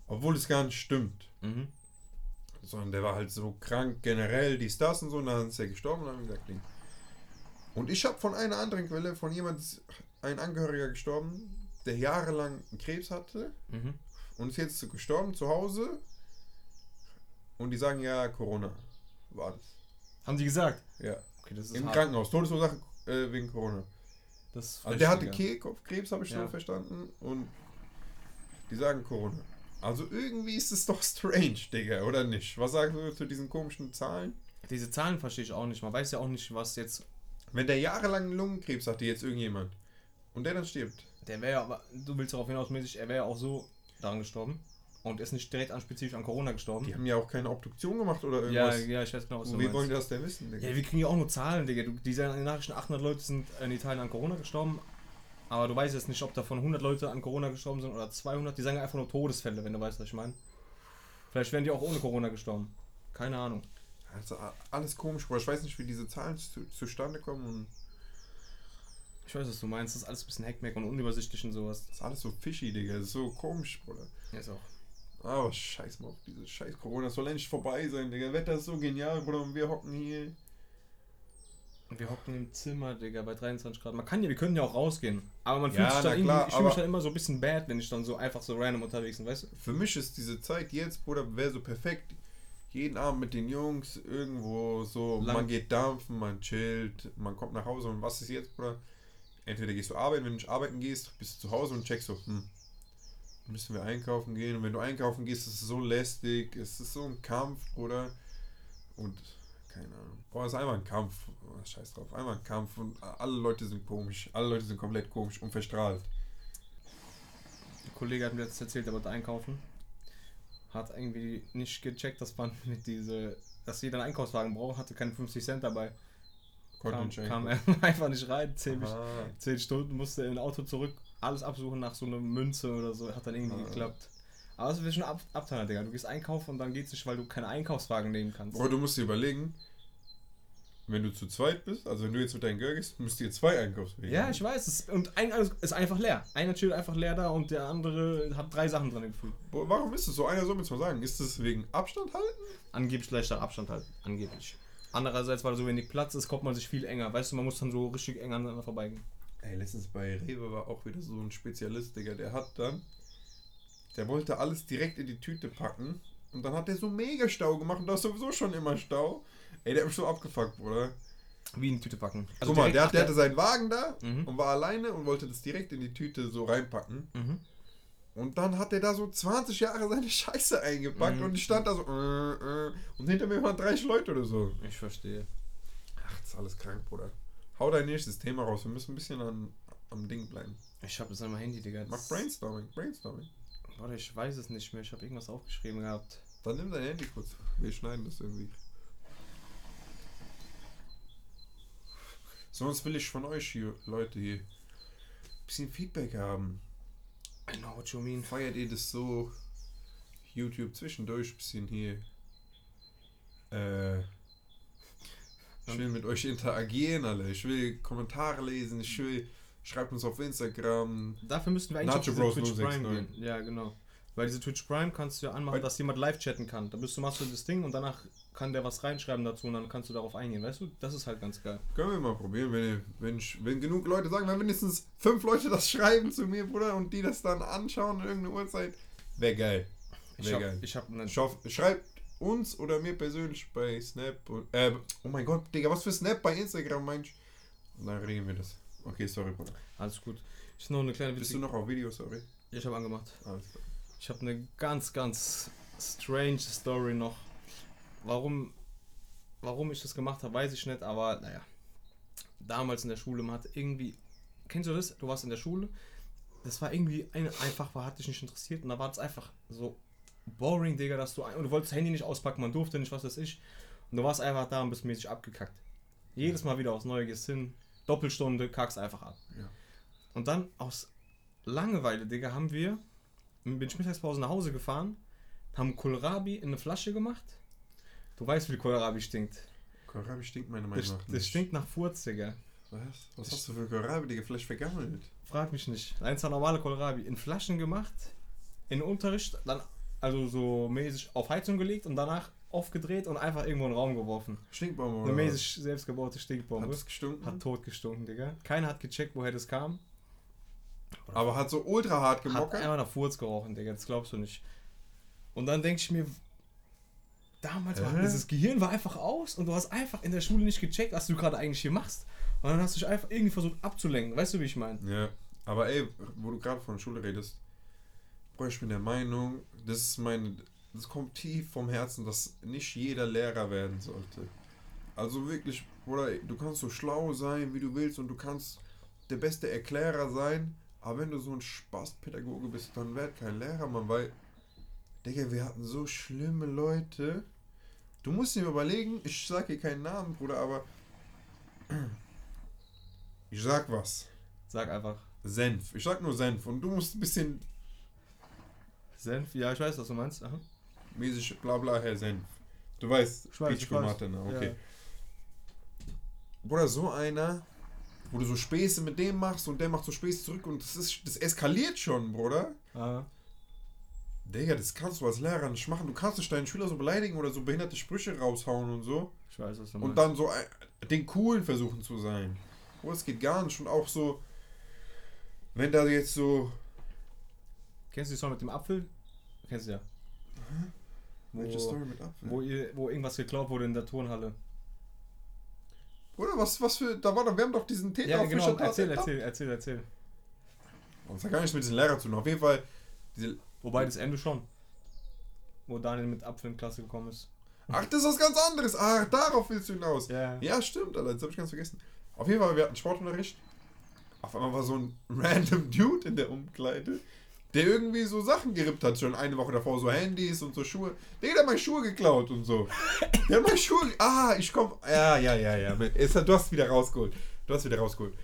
Obwohl es gar nicht stimmt. Mhm. Sondern der war halt so krank generell, dies, das und so, und dann ist er gestorben und dann haben gesagt, nee. Und ich habe von einer anderen Quelle, von jemand, ist ein Angehöriger gestorben, der jahrelang Krebs hatte Mhm. und ist jetzt gestorben zu Hause. Und die sagen ja, Corona war das. Haben die gesagt? Ja. Okay, das ist Im hart. Krankenhaus. Todesursache äh, wegen Corona. Das ist Also der hatte. Kehlkopfkrebs, habe ich Ja. so verstanden. Und die sagen Corona. Also irgendwie ist es doch strange, Digga, oder nicht? Was sagst du zu diesen komischen Zahlen? Diese Zahlen verstehe ich auch nicht. Man weiß ja auch nicht, was jetzt. Wenn der jahrelang Lungenkrebs hatte, jetzt irgendjemand, und der dann stirbt. Der wäre ja, aber du willst darauf hinaus, mäßig, er wäre ja auch so daran gestorben. Und ist nicht direkt an spezifisch an Corona gestorben. Die haben ja auch keine Obduktion gemacht oder ja, irgendwas. ja, ich weiß genau, was du Wie wollen das denn wissen, Digga? Ja, wir kriegen ja auch nur Zahlen, Digga. Du, die sagen in den Nachrichten, 800 Leute sind in Italien an Corona gestorben. Aber du weißt jetzt nicht, ob davon 100 Leute an Corona gestorben sind oder 200. Die sagen einfach nur Todesfälle, wenn du weißt, was ich meine. Vielleicht wären die auch ohne Corona gestorben. Keine Ahnung. Also alles komisch, aber ich weiß nicht, wie diese Zahlen zu, zustande kommen und Ich weiß, was du meinst. Das ist alles ein bisschen Hackmack und unübersichtlich und sowas. das ist alles so fishy, Digga. Das ist so komisch, Bruder. Ja, ist auch. Aber scheiß mal auf diese scheiß Corona. Es soll endlich vorbei sein, Digga. Wetter ist so genial, Bruder, und wir hocken hier. Wir hocken im Zimmer, Digga, bei 23 Grad. Man kann ja, wir können ja auch rausgehen. Aber man Ja, fühlt sich na dann irgendwie, klar, ich fühle mich dann immer so ein bisschen bad, wenn ich dann so einfach so random unterwegs bin, weißt du? Für mich ist diese Zeit jetzt, Bruder, wäre so perfekt. Jeden Abend mit den Jungs irgendwo so, Lang- man geht dampfen, man chillt, man kommt nach Hause und was ist jetzt, Bruder? Entweder gehst du arbeiten, wenn du nicht arbeiten gehst, bist du zu Hause und checkst so, hm, müssen wir einkaufen gehen? Und wenn du einkaufen gehst, ist es so lästig, es ist so ein Kampf, Bruder. Und keine Ahnung. Boah, es ist einfach ein Kampf. Oh, scheiß drauf, einfach ein Kampf und alle Leute sind komisch. Alle Leute sind komplett komisch und verstrahlt. Ein Kollege hat mir jetzt erzählt, er wollte einkaufen. Hat irgendwie nicht gecheckt, dass man mit diese, dass jeder einen Einkaufswagen braucht, hatte keine 50 Cent dabei. Konnte Kam, er einfach nicht rein. 10, Aha. 10 Stunden musste er im Auto zurück, alles absuchen nach so einer Münze oder so. Hat dann irgendwie Ah. geklappt. Aber es wird schon ab, Abteiler, Digga. Du gehst einkaufen und dann geht's nicht, weil du keinen Einkaufswagen nehmen kannst. Bro, du musst dir überlegen, wenn du zu zweit bist, also wenn du jetzt mit deinem Girl gehst, müsst ihr zwei Einkaufswege Ja, haben. ich weiß. Es, und ein ist einfach leer. Einer chillt einfach leer da und der andere hat drei Sachen drin gefühlt. Warum ist es so? Einer soll mir mal sagen. Ist es wegen Abstand halten? Angeblich leichter Abstand halt. Angeblich. Andererseits, weil so wenig Platz ist, kommt man sich viel enger. Weißt du, man muss dann so richtig eng aneinander vorbeigehen. Ey, letztens bei Rewe war auch wieder so ein Spezialist, Digga. Der hat dann, der wollte alles direkt in die Tüte packen. Und dann hat der so mega Stau gemacht und da ist sowieso schon immer Stau. Ey, der hat mich so abgefuckt, Bruder. Wie in die Tüte packen. Guck mal, der, der hatte seinen Wagen da Mhm. und war alleine und wollte das direkt in die Tüte so reinpacken. Mhm. Und dann hat er da so 20 Jahre seine Scheiße eingepackt Mhm. und ich stand da so äh, äh, und hinter mir waren 30 Leute oder so. Ich verstehe. Ach, das ist alles krank, Bruder. Hau dein nächstes Thema raus. Wir müssen ein bisschen an, am Ding bleiben. Ich habe das an meinem Handy, Digga. Mach Brainstorming, Brainstorming. Warte, ich weiß es nicht mehr. Ich habe irgendwas aufgeschrieben gehabt. Dann nimm dein Handy kurz. Wir schneiden das irgendwie. Sonst will ich von euch hier, Leute hier, ein bisschen Feedback haben. I know what you mean. Feiert ihr das so? YouTube zwischendurch ein bisschen hier. Äh, ich will mit euch interagieren, alle. Ich will Kommentare lesen. Ich will. Schreibt uns auf Instagram. Dafür müssten wir eigentlich Nacho auf Twitch Prime 069. gehen. Ja, genau. Weil diese Twitch Prime kannst du ja anmachen, Weil- dass jemand live chatten kann. Da bist du, machst du das Ding und danach kann der was reinschreiben dazu und dann kannst du darauf eingehen. Weißt du, das ist halt ganz geil. Können wir mal probieren, wenn, ihr- wenn, ich- wenn genug Leute sagen, wenn mindestens fünf Leute das schreiben zu mir, Bruder, und die das dann anschauen in irgendeiner Uhrzeit, wäre geil. Ich Wäre hab, geil. ich hab einen Schaff, schreibt uns oder mir persönlich bei Snap. Und, äh, oh mein Gott, Digga, was für Snap bei Instagram meinst du? Und dann regeln wir das. Okay, sorry, Bruder. Alles gut. Ich noch eine kleine Bist du noch auf Video, sorry? Ich habe angemacht. Alles klar. Ich habe eine ganz, ganz strange Story noch. Warum, warum ich das gemacht habe, weiß ich nicht, aber naja. Damals in der Schule, man hat irgendwie. Kennst du das? Du warst in der Schule. Das war irgendwie ein, einfach, war, hat dich nicht interessiert und da war es einfach so boring, Digga, dass du. ein- Und du wolltest das Handy nicht auspacken, man durfte nicht, was weiß ich. Und du warst einfach da und bist mäßig abgekackt. Jedes Mal wieder aufs Neue gehst hin, Doppelstunde, kackst einfach ab. Ja. Und dann aus Langeweile, Digga, haben wir, bin ich Mittagspause nach Hause gefahren, haben Kohlrabi in eine Flasche gemacht. Du weißt, wie Kohlrabi stinkt. Kohlrabi stinkt meiner Meinung Das, nach das nicht. stinkt nach Furz, Digga. Was? Was hast du für Kohlrabi, Digga? Vielleicht vergammelt. Frag mich nicht. Eins war normale Kohlrabi. In Flaschen gemacht, in Unterricht, dann also so mäßig auf Heizung gelegt und danach aufgedreht und einfach irgendwo in den Raum geworfen. Stinkbombe Eine oder was? mäßig selbstgebaute Hat Stinkbombe. es gestunken? Hat tot gestunken, Digga. Keiner hat gecheckt, woher das kam. aber hat so ultra hart Hat gemockert? einfach nach Furz gerochen, Digga. Das glaubst du nicht. Und dann denke ich mir, damals war Hä? dieses Gehirn war einfach aus und du hast einfach in der Schule nicht gecheckt, was du gerade eigentlich hier machst. Und dann hast du dich einfach irgendwie versucht abzulenken. Weißt du, wie ich meine? Ja, aber ey, wo du gerade von der Schule redest, Bro, ich bin der Meinung, das ist meine, das kommt tief vom Herzen, dass nicht jeder Lehrer werden sollte. Also wirklich, Bruder, du kannst so schlau sein, wie du willst und du kannst der beste Erklärer sein, aber wenn du so ein Spaßpädagoge bist, dann werd kein Lehrer, Mann, weil, Digga, wir hatten so schlimme Leute. Du musst dir überlegen, ich sag hier keinen Namen, Bruder, aber ich sag was. Sag einfach. Senf. Ich sag nur Senf. Und du musst ein bisschen Senf? Ja, ich weiß, was du meinst. Aha. mäßig bla bla Herr Senf. Du weißt, Ich weiß, ich Peachtomate, weiß. ne? Okay. Ja. Bruder, so einer, wo du so Späße mit dem machst und der macht so Späße zurück und das ist, das eskaliert schon, Bruder. Aha. Digga, das kannst du als Lehrer nicht machen. Du kannst nicht deinen Schüler so beleidigen oder so behinderte Sprüche raushauen und so. Ich weiß, was du Und meinst. dann so ein, den coolen versuchen zu sein. Oh, es geht gar nicht. Und auch so, wenn da jetzt so. Kennst du die Story mit dem Apfel? Kennst du ja. Welche Wo, Story mit Apfel? wo, ihr, wo irgendwas geklaut wurde in der Turnhalle. Oder was, was für. Da war doch, wir haben doch diesen Täter Ja, auf genau. Erzähl, Tat- erzähl, erzähl, erzähl. Und das hat gar nichts mit diesem Lehrer zu tun. Auf jeden Fall, diese. Wobei das Ende schon. Wo Daniel mit Apfel in Klasse gekommen ist. Ach, das ist was ganz anderes. Ach, darauf willst du hinaus. Ja. Ja, stimmt, Alter, das habe ich ganz vergessen. Auf jeden Fall, wir hatten Sportunterricht. Auf einmal war so ein random Dude in der Umkleide, der irgendwie so Sachen gerippt hat, schon eine Woche davor, so Handys und so Schuhe. Der hat meine Schuhe geklaut und so. Der hat meine Schuhe. Ah, ich komm. Ja, ja, ja, ja. Hat- Du hast wieder rausgeholt. Du hast wieder rausgeholt.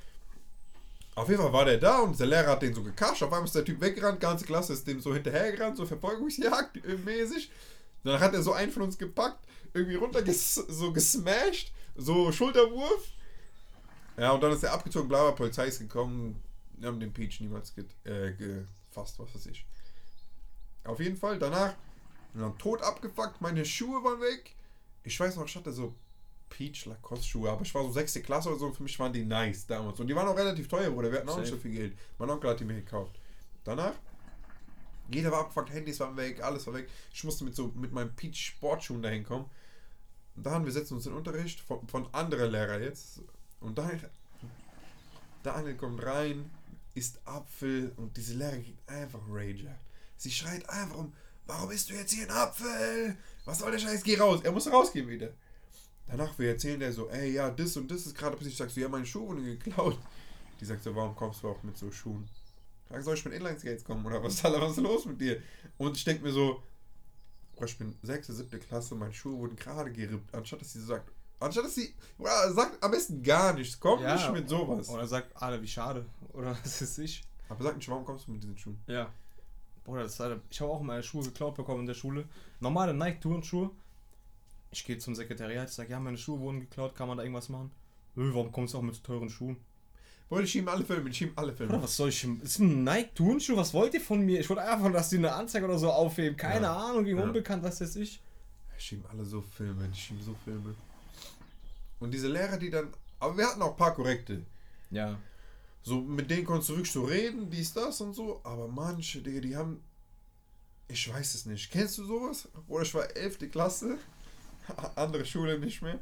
Auf jeden Fall war der da und der Lehrer hat den so gekascht. Auf einmal ist der Typ weggerannt, ganze Klasse ist dem so hinterhergerannt, so Verfolgungsjagd mäßig. Dann hat er so einen von uns gepackt, irgendwie runter ges so gesmashed, so Schulterwurf. Ja, und dann ist er abgezogen, bla, bla, Polizei ist gekommen. Wir haben den Peach niemals get, äh, gefasst, was weiß ich. Auf jeden Fall, danach, haben tot abgefuckt, meine Schuhe waren weg. Ich weiß noch, ich hatte so Peach Lacoste Schuhe, aber ich war so sechste Klasse oder so, und für mich waren die nice damals. Und die waren auch relativ teuer, Bruder, wir hatten auch nicht so Safe. viel Geld. Mein Onkel hat die mir gekauft. Danach, jeder war abgefuckt, Handys waren weg, alles war weg. Ich musste mit so, mit meinen Peach Sportschuhen dahin kommen. Und dann, wir setzen uns in Unterricht von, von anderen Lehrern jetzt. Und dann, Daniel kommt rein, isst Apfel und diese Lehrerin kriegt einfach Rager. Sie schreit einfach um, warum isst du jetzt hier einen Apfel? Was soll der Scheiß? Geh raus. Er muss rausgehen wieder. Danach, wir erzählen der so, ey, ja, das und das ist gerade passiert. Ich sag so, ja, meine Schuhe wurden geklaut. Die sagt so, warum kommst du auch mit so Schuhen? Sag, soll ich mit Inline-Skates kommen oder was, Alter, was ist los mit dir? Und ich denke mir so, ich bin 6., 7. Klasse, meine Schuhe wurden gerade gerippt. Anstatt dass sie so sagt, anstatt dass sie, Bruder, sagt am besten gar nichts. Komm Ja. nicht mit sowas. Oder sagt, Alter, wie schade. Oder was ist ich? Aber sag nicht, warum kommst du mit diesen Schuhen? Ja. Bruder, das ist Alter, ich habe auch meine Schuhe geklaut bekommen in der Schule. Normale Nike-Turnschuhe. Ich gehe zum Sekretariat, ich sage, ja, meine Schuhe wurden geklaut, kann man da irgendwas machen? Nö, warum kommst du auch mit so teuren Schuhen? Bruder, ich schiebe alle Filme, ich schiebe alle Bruder, Filme. was soll ich. Das ist ein Nike-Turnschuh, was wollt ihr von mir? Ich wollte einfach, dass die eine Anzeige oder so aufheben. Keine Ja. Ahnung, gegen Ja. unbekannt, was weiß ich. Ich schiebe alle so Filme, ich schiebe so Filme. Und diese Lehrer, die dann, aber wir hatten auch ein paar korrekte. Ja. So, mit denen konntest du wirklich so reden, dies, das und so. Aber manche, Digga, die haben. Ich weiß es nicht. Kennst du sowas? Oder ich war 11. Klasse. Andere Schule nicht mehr.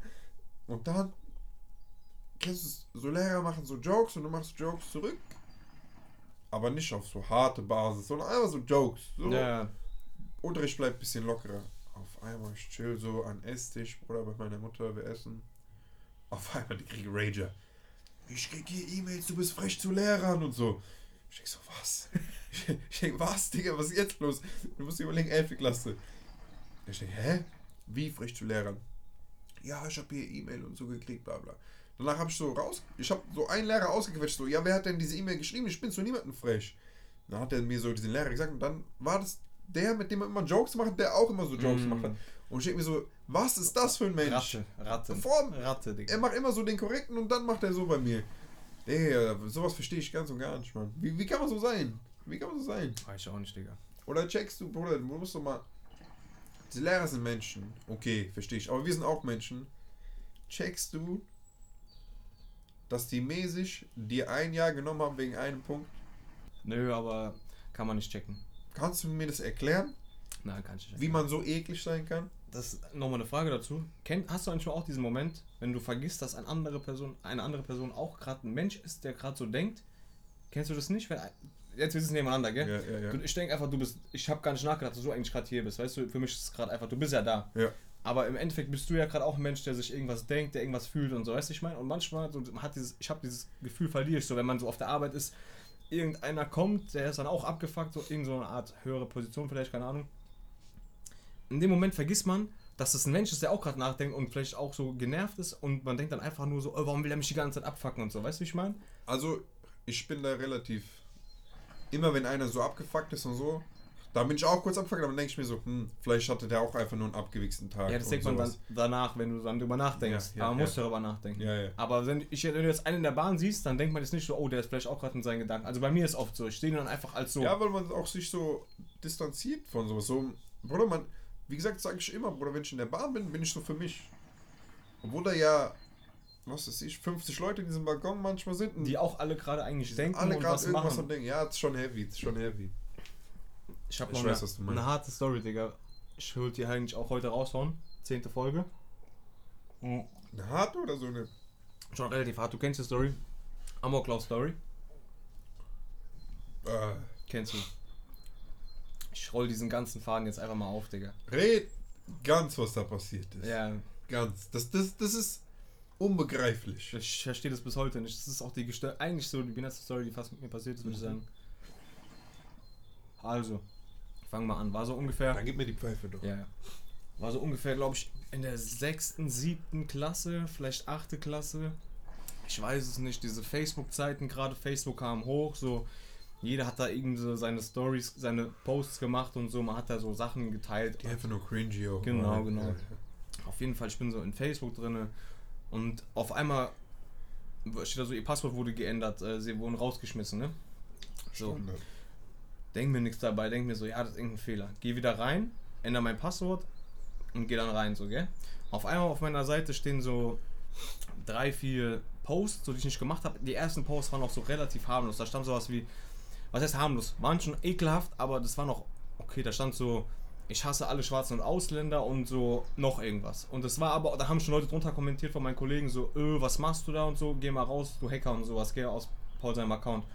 Und dann. Kennst du? So Lehrer machen so Jokes und du machst Jokes zurück. Aber nicht auf so harte Basis, sondern einfach so Jokes. So. Ja. Unterricht bleibt ein bisschen lockerer. Auf einmal, ich chill so an Esstisch oder bei meiner Mutter, wir essen. Auf einmal, die kriege Rager. Ich krieg hier E-Mails, du bist frech zu Lehrern und so. Ich denk so, was? Ich, denk, was, Digga, was ist jetzt los? Du musst dir überlegen, 11. Klasse. Ich denk, hä? Wie frech zu Lehrern? Ja, ich habe hier E-Mail und so gekriegt, bla bla. Danach habe ich so raus, ich habe so einen Lehrer ausgequetscht, so, ja, wer hat denn diese E-Mail geschrieben? Ich bin zu niemandem frech. Dann hat er mir so diesen Lehrer gesagt und dann war das der, mit dem er immer Jokes macht, der auch immer so Jokes Mm. gemacht hat. Und ich denke mir so, was ist das für ein Mensch? Ratte. Ratte. Form. Ratte, Digga. Er macht immer so den korrekten und dann macht er so bei mir. Ey, sowas verstehe ich ganz und gar nicht, Mann. Wie, wie kann man so sein? Wie kann man so sein? Weiß ich auch nicht, Digga. Oder checkst du, Bruder, du musst doch mal. Die Lehrer sind Menschen. Okay, verstehe ich. Aber wir sind auch Menschen. Checkst du, dass die mäßig dir ein Jahr genommen haben wegen einem Punkt? Nö, aber kann man nicht checken. Kannst du mir das erklären, Nein, kann ich nicht. wie man so eklig sein kann? Das ist nochmal eine Frage dazu. Kenn, hast du eigentlich auch diesen Moment, wenn du vergisst, dass eine andere Person, eine andere Person auch gerade ein Mensch ist, der gerade so denkt? Kennst du das nicht? Wenn, jetzt wir sitzen nebeneinander, gell? Ja, ja, ja. Du, ich denke einfach, du bist. Ich habe gar nicht nachgedacht, dass du eigentlich gerade hier bist. Weißt du, für mich ist es gerade einfach, du bist ja da. Ja. Aber im Endeffekt bist du ja gerade auch ein Mensch, der sich irgendwas denkt, der irgendwas fühlt und so, weißt du, ich meine? Und manchmal so, hat dieses, ich habe dieses Gefühl, verliere ich so, wenn man so auf der Arbeit ist, irgendeiner kommt, der ist dann auch abgefuckt, so irgend so eine Art höhere Position vielleicht, keine Ahnung. In dem Moment vergisst man, dass das ein Mensch ist, der auch gerade nachdenkt und vielleicht auch so genervt ist und man denkt dann einfach nur so, oh, warum will er mich die ganze Zeit abfucken und so, weißt du, wie ich meine? Also, ich bin da relativ. Immer wenn einer so abgefuckt ist und so, da bin ich auch kurz abgefuckt, aber dann denke ich mir so, hm, vielleicht hatte der auch einfach nur einen abgewichsten Tag. Ja, das denkt man dann danach, wenn du dann drüber nachdenkst. Ja, ja, aber man ja. muss darüber nachdenken. Ja, ja. Aber wenn, ich, wenn du jetzt einen in der Bahn siehst, dann denkt man jetzt nicht so, oh, der ist vielleicht auch gerade in seinen Gedanken. Also bei mir ist oft so, ich sehe ihn dann einfach als so. Ja, weil man auch sich so distanziert von sowas. So, Bruder, man, wie gesagt, sage ich immer, Bruder, wenn ich in der Bahn bin, bin ich so für mich. Obwohl da ja, was weiß ich, 50 Leute in diesem Waggon manchmal sind. und Die auch alle gerade eigentlich denken alle und gerade was irgendwas machen. am Denken. Ja, das ist schon heavy, das ist schon heavy. Ich habe noch weiß, eine, was du meinst. eine harte Story, Digga. Ich will die eigentlich auch heute raushauen. Zehnte Folge. Mhm. Eine harte oder so eine? Schon relativ hart. Du kennst die Story. Amoklauf Story. Äh, Kennst du. Ich roll diesen ganzen Faden jetzt einfach mal auf, Digga. red ganz, was da passiert ist. Ja, Ganz. Das, das, das ist unbegreiflich. ich verstehe das bis heute nicht. Das ist auch die gestör eigentlich so die letzte Story, die fast mit mir passiert ist, würde ich sagen. Also, fangen wir an. War so ungefähr. Dann gib mir die Pfeife doch. Ja, ja. War so ungefähr, glaube ich, in der sechsten, siebten Klasse, vielleicht achte Klasse. Ich weiß es nicht. Diese Facebook-Zeiten, gerade Facebook kam hoch, so. Jeder hat da irgendwie so seine Stories, seine Posts gemacht und so. Man hat da so Sachen geteilt. Die einfach nur cringy auch. Genau, genau. ja, Auf jeden Fall, ich bin so in Facebook drinne und auf einmal steht da so, ihr Passwort wurde geändert, äh, sie wurden rausgeschmissen, ne? So. Standard. Denk mir nichts dabei, denk mir so, ja, das ist irgendein Fehler. Geh wieder rein, ändere mein Passwort und geh dann rein, so, gell? Auf einmal auf meiner Seite stehen so drei, vier Posts, so die ich nicht gemacht habe. Die ersten Posts waren auch so relativ harmlos. Da stand sowas wie, was heißt harmlos? Waren schon ekelhaft, aber das war noch okay. Da stand so, ich hasse alle Schwarzen und Ausländer und so noch irgendwas. Und das war aber, da haben schon Leute drunter kommentiert von meinen Kollegen so, öh, was machst du da und so, geh mal raus, du Hacker und sowas, geh aus Paul seinem Account.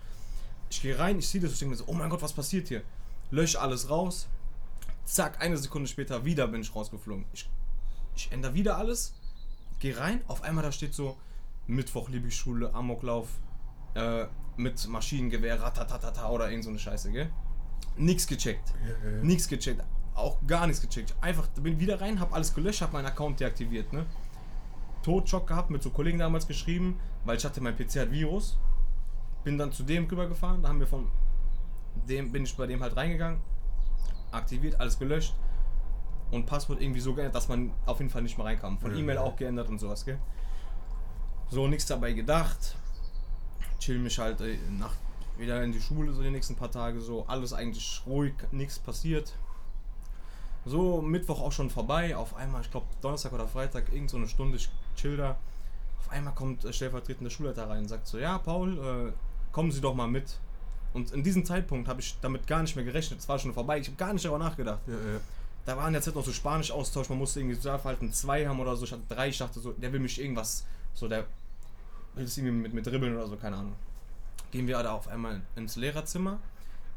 Ich gehe rein, ich sehe das, ich denke mir so, oh mein Gott, was passiert hier? Lösche alles raus. Zack, eine Sekunde später wieder bin ich rausgeflogen. Ich, ich ändere wieder alles, gehe rein, auf einmal da steht so, Mittwoch Lieblingsschule, Amoklauf, äh, mit Maschinengewehr, ratatatata oder irgend so eine Scheiße, gell? Nix gecheckt. Ja, ja. Nichts gecheckt. Auch gar nichts gecheckt. Einfach bin wieder rein, hab alles gelöscht, hab meinen Account deaktiviert, ne? Todschock gehabt, mit so Kollegen damals geschrieben, weil ich hatte mein PC hat Virus. Bin dann zu dem rübergefahren, da haben wir von dem, bin ich bei dem halt reingegangen, aktiviert, alles gelöscht und Passwort irgendwie so geändert, dass man auf jeden Fall nicht mehr reinkam. Von. E-Mail auch geändert und sowas, gell? So, nichts dabei gedacht. Chill mich halt äh, nach, wieder in die Schule, so die nächsten paar Tage, so alles eigentlich ruhig, nichts passiert. So, Mittwoch auch schon vorbei. Auf einmal, ich glaube Donnerstag oder Freitag, irgend so eine Stunde, ich chill da. Auf einmal kommt äh, stellvertretender Schulleiter rein und sagt so: Ja, Paul, äh, kommen Sie doch mal mit. Und in diesem Zeitpunkt habe ich damit gar nicht mehr gerechnet. Es war schon vorbei. Ich habe gar nicht darüber nachgedacht. Ja, ja. Da waren jetzt noch so Spanisch-Austausch. Man musste irgendwie Sozialverhalten 2 haben oder so. Ich hatte 3. Ich dachte so, der will mich irgendwas. So, der will es irgendwie mit, mit dribbeln oder so, keine Ahnung. Gehen wir da auf einmal ins Lehrerzimmer.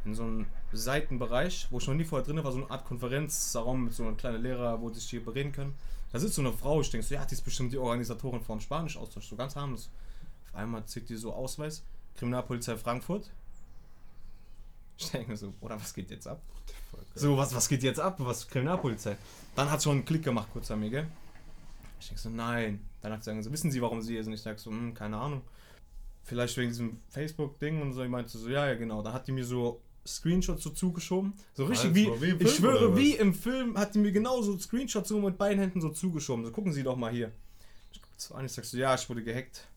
In so einen Seitenbereich, wo ich noch nie vorher drin war, so eine Art Konferenzraum mit so einer kleinen Lehrer, wo die sich hier bereden können. Da sitzt so eine Frau, ich denke so, ja, die ist bestimmt die Organisatorin vom Spanisch-Austausch, so ganz harmlos. Auf einmal zieht die so Ausweis, Kriminalpolizei Frankfurt. Ich denke so, oder was geht jetzt ab? So, was, was geht jetzt ab? Was Kriminalpolizei? Dann hat schon einen Klick gemacht kurz an mir, gell? Ich denke so, nein. Dann hat sie wissen Sie, warum Sie hier sind? Ich sage so, hm, keine Ahnung. Vielleicht wegen diesem Facebook-Ding und so. Ich meinte so, ja, ja, genau. Dann hat die mir so Screenshots so zugeschoben. So richtig Also, wie, wie ich schwöre, wie im Film hat die mir genau so Screenshots so mit beiden Händen so zugeschoben. So, gucken Sie doch mal hier. Ich guck so an, ich sag so, ja, ich wurde gehackt.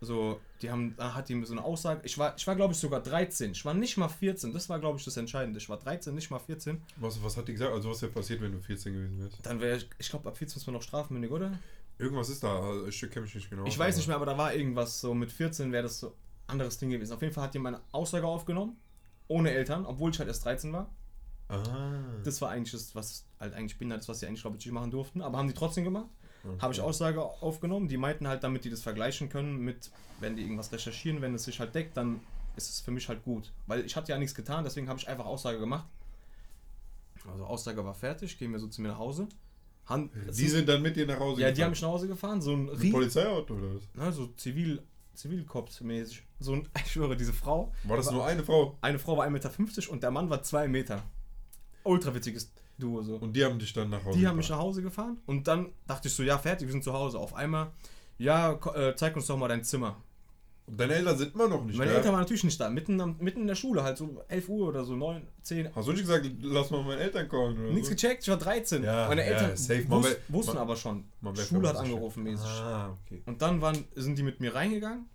So, die haben, da hat die mir so eine Aussage. Ich war, ich war glaube ich sogar 13. Ich war nicht mal 14. Das war glaube ich das Entscheidende. Ich war 13, nicht mal 14. Was, was hat die gesagt? Also was wäre passiert, wenn du 14 gewesen wärst? Dann wäre ich, ich glaube ab 14 ist man noch strafmündig, oder? Irgendwas ist da, also ich kenne mich nicht genau. Ich weiß nicht mehr, aber da war irgendwas so mit 14 wäre das so anderes Ding gewesen. Auf jeden Fall hat die meine Aussage aufgenommen, ohne Eltern, obwohl ich halt erst 13 war. Ah. Das war eigentlich das, was halt eigentlich bin, das, was sie eigentlich glaube ich nicht machen durften, aber haben die trotzdem gemacht. Okay. Habe ich Aussage aufgenommen. Die meinten halt, damit die das vergleichen können mit, wenn die irgendwas recherchieren, wenn es sich halt deckt, dann ist es für mich halt gut. Weil ich hatte ja nichts getan, deswegen habe ich einfach Aussage gemacht. Also Aussage war fertig, gehen wir so zu mir nach Hause. Han Die sind dann mit dir nach Hause ja, die haben gefahren? mich nach Hause gefahren, so ein Ein Polizeiauto oder was? na, so Zivil, Zivilkorps-mäßig. So ein, ich schwöre, diese Frau, War das War- nur eine Frau? eine Frau war 1,50 Meter und der Mann war 2 Meter. Ultra witziges Duo so. Und die haben dich dann nach Hause Die haben mich nach Hause gefahren und dann dachte ich so, ja, fertig, wir sind zu Hause. Auf einmal, ja, äh, zeig uns doch mal dein Zimmer. Und deine Eltern sind immer noch nicht Meine da? Eltern waren natürlich nicht da, mitten, am, mitten in der Schule, halt so 11 Uhr oder so, 9, 10. Hast du nicht gesagt, lass mal meine Eltern kommen oder Nichts so? gecheckt, ich war 13. Ja, Meine ja, Eltern safe. Man wus wär- wussten man- aber schon. Schule hat angerufen mäßig. Ah, okay. Und dann waren, sind die mit mir reingegangen,